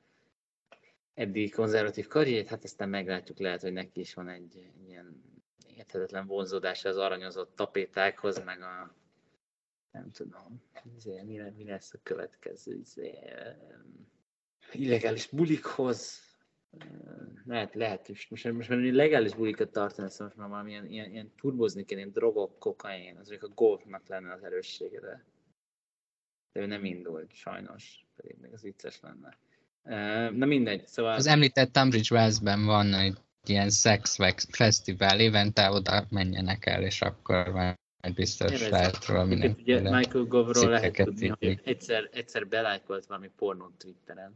eddig konzervatív karriét, hát aztán meglátjuk, lehet, hogy neki is van egy, egy ilyen érthetetlen vonzódása az aranyozott tapétákhoz, meg a nem tudom, izé, mi, mi lesz a következő izé, illegális bulikhoz, lehet, lehet is. Most, most már legális bulikat tartani, szóval most már valamilyen ilyen, ilyen turbozni kell, ilyen drogok, kokain, azok a golfnak lenne az erőssége, de, de ő nem indult, sajnos, pedig még az vicces lenne. Na mindegy, szóval... Az említett Tunbridge Wells-ben van egy ilyen sex fesztivál, évente oda menjenek el, és akkor már biztos Én lehet valami Ugye Michael Govról lehet tudni, hogy egyszer, egyszer belájkolt valami pornót Twitteren.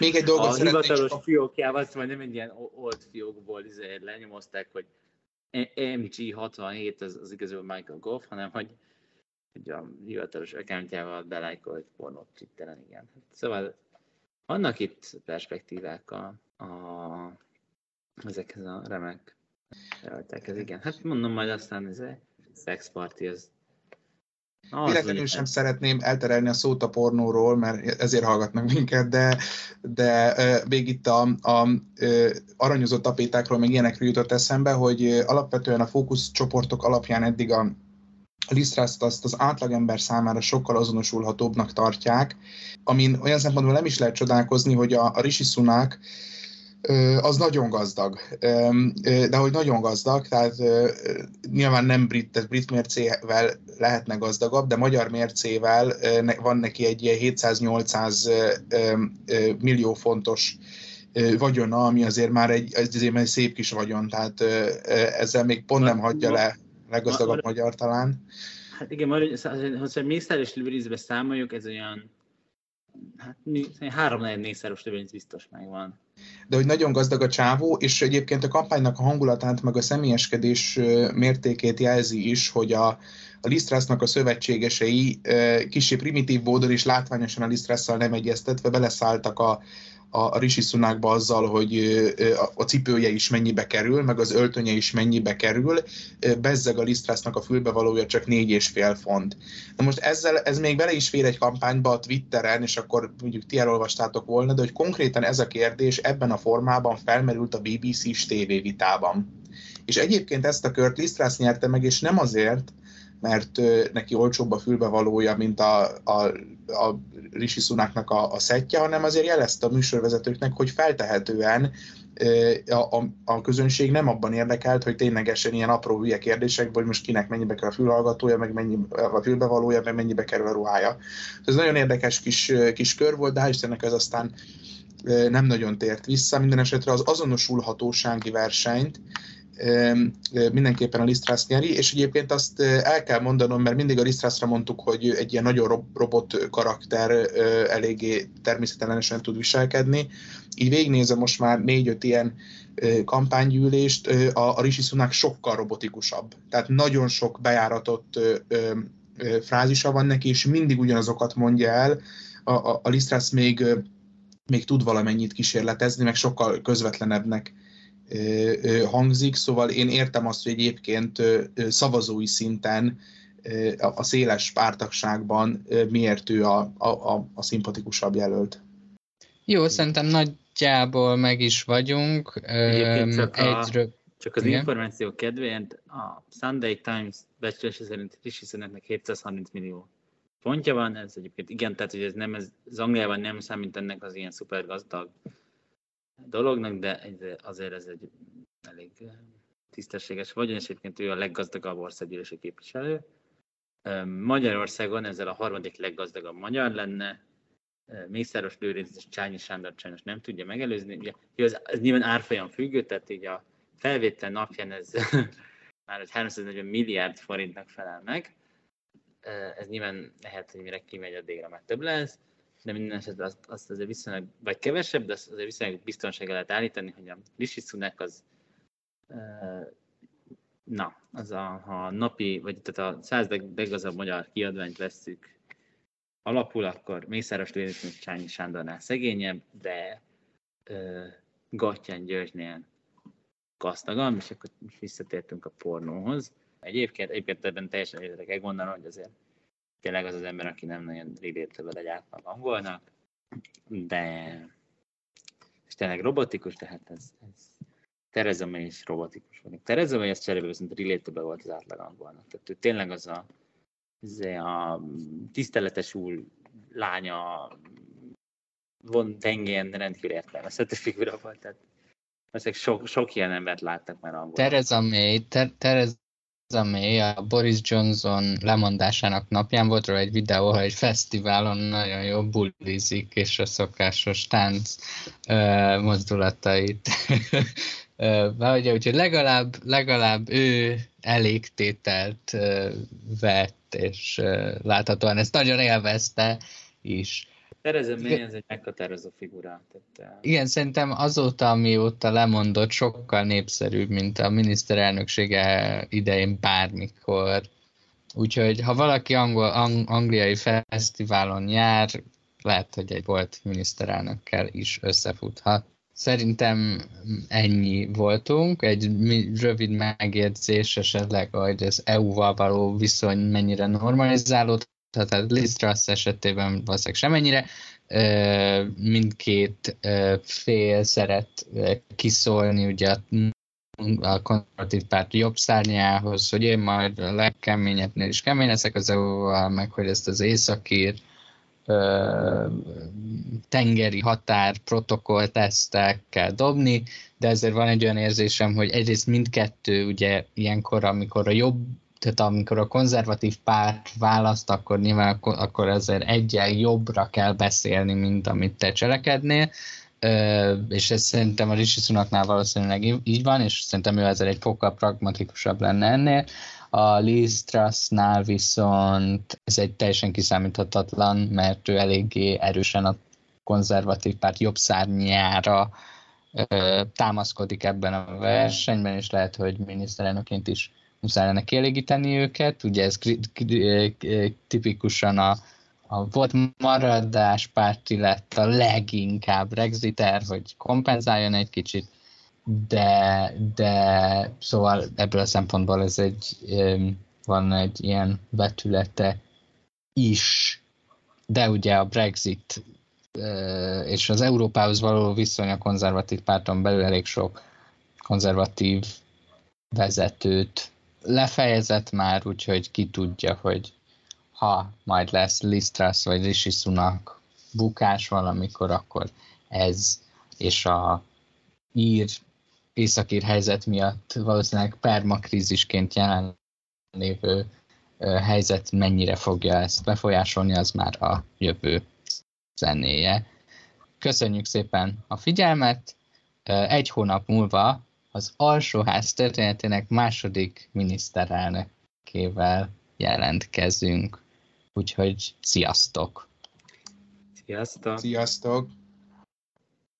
Még egy dolgot a szeretnék. hivatalos fiókjával, szóval nem egy ilyen old fiókból izé lenyomozták, hogy MG67 az, az igazából Michael Goff, hanem hogy, hogy a hivatalos accountjával belájkolt pornót Twitteren, igen. Szóval vannak itt perspektívák a, a, ezekhez a remek jelöltekhez, igen. Hát mondom majd aztán ez a sex party, az Véletlenül sem szeretném elterelni a szót a pornóról, mert ezért hallgatnak minket, de, de még itt a, a, a aranyozott tapétákról, meg ilyenekről jutott eszembe, hogy alapvetően a fókuszcsoportok alapján eddig a Lisztrászt azt az átlagember számára sokkal azonosulhatóbbnak tartják, amin olyan szempontból nem is lehet csodálkozni, hogy a, a Rishi Sunak az nagyon gazdag, de hogy nagyon gazdag, tehát nyilván nem brit, tehát brit mércével lehetne gazdagabb, de magyar mércével van neki egy ilyen 700-800 millió fontos vagyona, ami azért már egy, azért már egy szép kis vagyon, tehát ezzel még pont nem hagyja le leggazdagabb magyar talán. Hát igen, majd, ha mészáros és számoljuk, ez olyan hát három negyed négyszeros többnyit biztos megvan. De hogy nagyon gazdag a csávó, és egyébként a kampánynak a hangulatát, meg a személyeskedés mértékét jelzi is, hogy a, a Lisztrásznak a szövetségesei kicsi primitív módon is látványosan a Lisztrásszal nem egyeztetve beleszálltak a, a Rishi Sunakba azzal, hogy a cipője is mennyibe kerül, meg az öltönye is mennyibe kerül, bezzeg a Lisztrásznak a fülbevalója csak négy és fél font. Na most ezzel, ez még bele is fér egy kampányba a Twitteren, és akkor mondjuk ti elolvastátok volna, de hogy konkrétan ez a kérdés ebben a formában felmerült a BBC-s tévévitában. És egyébként ezt a kört Lisztrász nyerte meg, és nem azért, mert neki olcsóbb a fülbevalója, mint a, a, a Rishi Sunaknak a, a szettje, hanem azért jelezte a műsorvezetőknek, hogy feltehetően a, a, a közönség nem abban érdekelt, hogy ténylegesen ilyen apró hülye kérdésekből, hogy most kinek mennyibe kell a fülhallgatója, meg mennyi a fülbevalója, meg mennyibe kerül a ruhája. Ez nagyon érdekes kis, kis kör volt, de hál' Istennek ez aztán nem nagyon tért vissza. Minden esetre az azonosulhatósági versenyt mindenképpen a Lisztrász nyeri, és egyébként azt el kell mondanom, mert mindig a Lisztrászra mondtuk, hogy egy ilyen nagyon robot karakter eléggé természetelenesen tud viselkedni. Így végignézem most már négy-öt ilyen kampánygyűlést, a, a Rishi Sunak sokkal robotikusabb. Tehát nagyon sok bejáratott frázisa van neki, és mindig ugyanazokat mondja el. A, a, a Lisztrász még, még tud valamennyit kísérletezni, meg sokkal közvetlenebbnek hangzik, szóval én értem azt, hogy egyébként szavazói szinten a széles pártagságban miért ő a, a, a, a szimpatikusabb jelölt. Jó, szerintem nagyjából meg is vagyunk. csak, Egyről... a, csak az Igen? információ kedvéért a Sunday Times becslése szerint Rishi Sunaknak 730 millió fontja van, ez egyébként igen, tehát hogy ez nem, ez, az Angliában nem számít ennek az ilyen szuper gazdag dolognak, de azért ez egy elég tisztességes vagyon, és egyébként ő a leggazdagabb országgyűlési képviselő. Magyarországon ezzel a harmadik leggazdagabb magyar lenne, Mészáros Lőrinc és Csányi Sándor sajnos nem tudja megelőzni. Ugye, ez, ez nyilván árfolyam függő, tehát így a felvétel napján ez már egy 340 milliárd forintnak felel meg. Ez nyilván lehet, hogy mire kimegy a délre, már több lesz de minden esetben azt, azt azért viszonylag, vagy kevesebb, de azt azért viszonylag biztonsága lehet állítani, hogy a Rishi Sunak az na, az a, ha napi, vagy tehát a száz leggazdagabb magyar kiadványt vesszük alapul, akkor Mészáros Lőrinc Csányi Sándornál szegényebb, de Gattyán Györgynél gazdagabb, és akkor visszatértünk a pornóhoz. Egyébként, egyébként ebben teljesen értek gondolom, hogy azért tényleg az az ember, aki nem nagyon relatable egy átlag angolnak, de és tényleg robotikus, tehát ez, ez Tereza May is robotikus volt. Tereza May ez cserébe viszont relatable volt az átlag angolnak. Tehát ő tényleg az a, az a tiszteletes úr lánya von tengén rendkívül értelmezhető figura volt. Tehát ezek sok, sok ilyen embert láttak már angolul. Tereza May, ter, Tereza May a Boris Johnson lemondásának napján volt róla egy videó, ahol egy fesztiválon nagyon jó bulizik, és a szokásos tánc uh, mozdulatait Valahogy, úgyhogy legalább, legalább ő elégtételt vett, és láthatóan ezt nagyon élvezte is. Tereza May ez egy meghatározó figura. Tehát, Igen, szerintem azóta, amióta lemondott, sokkal népszerűbb, mint a miniszterelnöksége idején bármikor. Úgyhogy ha valaki angol, ang, angliai fesztiválon jár, lehet, hogy egy volt miniszterelnökkel is összefuthat. Szerintem ennyi voltunk. Egy rövid megjegyzés esetleg, hogy az EU-val való viszony mennyire normalizálódhat, tehát Liz Truss esetében valószínűleg semennyire. Mindkét fél szeret kiszólni ugye a konzervatív párt jobb szárnyához, hogy én majd a legkeményebbnél is kemény leszek az EU-val, meg hogy ezt az északír tengeri határ protokoll tesztek kell dobni, de ezért van egy olyan érzésem, hogy egyrészt mindkettő ugye ilyenkor, amikor a jobb tehát amikor a konzervatív párt választ, akkor nyilván akkor ezért egyen jobbra kell beszélni, mint amit te cselekednél, és ez szerintem a Rishi Sunaknál valószínűleg így van, és szerintem ő ezzel egy fokkal pragmatikusabb lenne ennél. A Liz Trussnál viszont ez egy teljesen kiszámíthatatlan, mert ő eléggé erősen a konzervatív párt jobb szárnyára támaszkodik ebben a versenyben, és lehet, hogy miniszterelnöként is muszáj lenne kielégíteni őket. Ugye ez tipikusan a, a volt maradás párti lett a leginkább Brexiter, hogy kompenzáljon egy kicsit de, de szóval ebből a szempontból ez egy, van egy ilyen vetülete is, de ugye a Brexit és az Európához való viszony a konzervatív párton belül elég sok konzervatív vezetőt lefejezett már, úgyhogy ki tudja, hogy ha majd lesz Lisztrász vagy Rishi Sunak bukás valamikor, akkor ez és a ír északír helyzet miatt valószínűleg permakrízisként jelen lévő helyzet mennyire fogja ezt befolyásolni, az már a jövő zenéje. Köszönjük szépen a figyelmet! Egy hónap múlva az alsóház történetének második miniszterelnökével jelentkezünk. Úgyhogy sziasztok! Sziasztok! Sziasztok!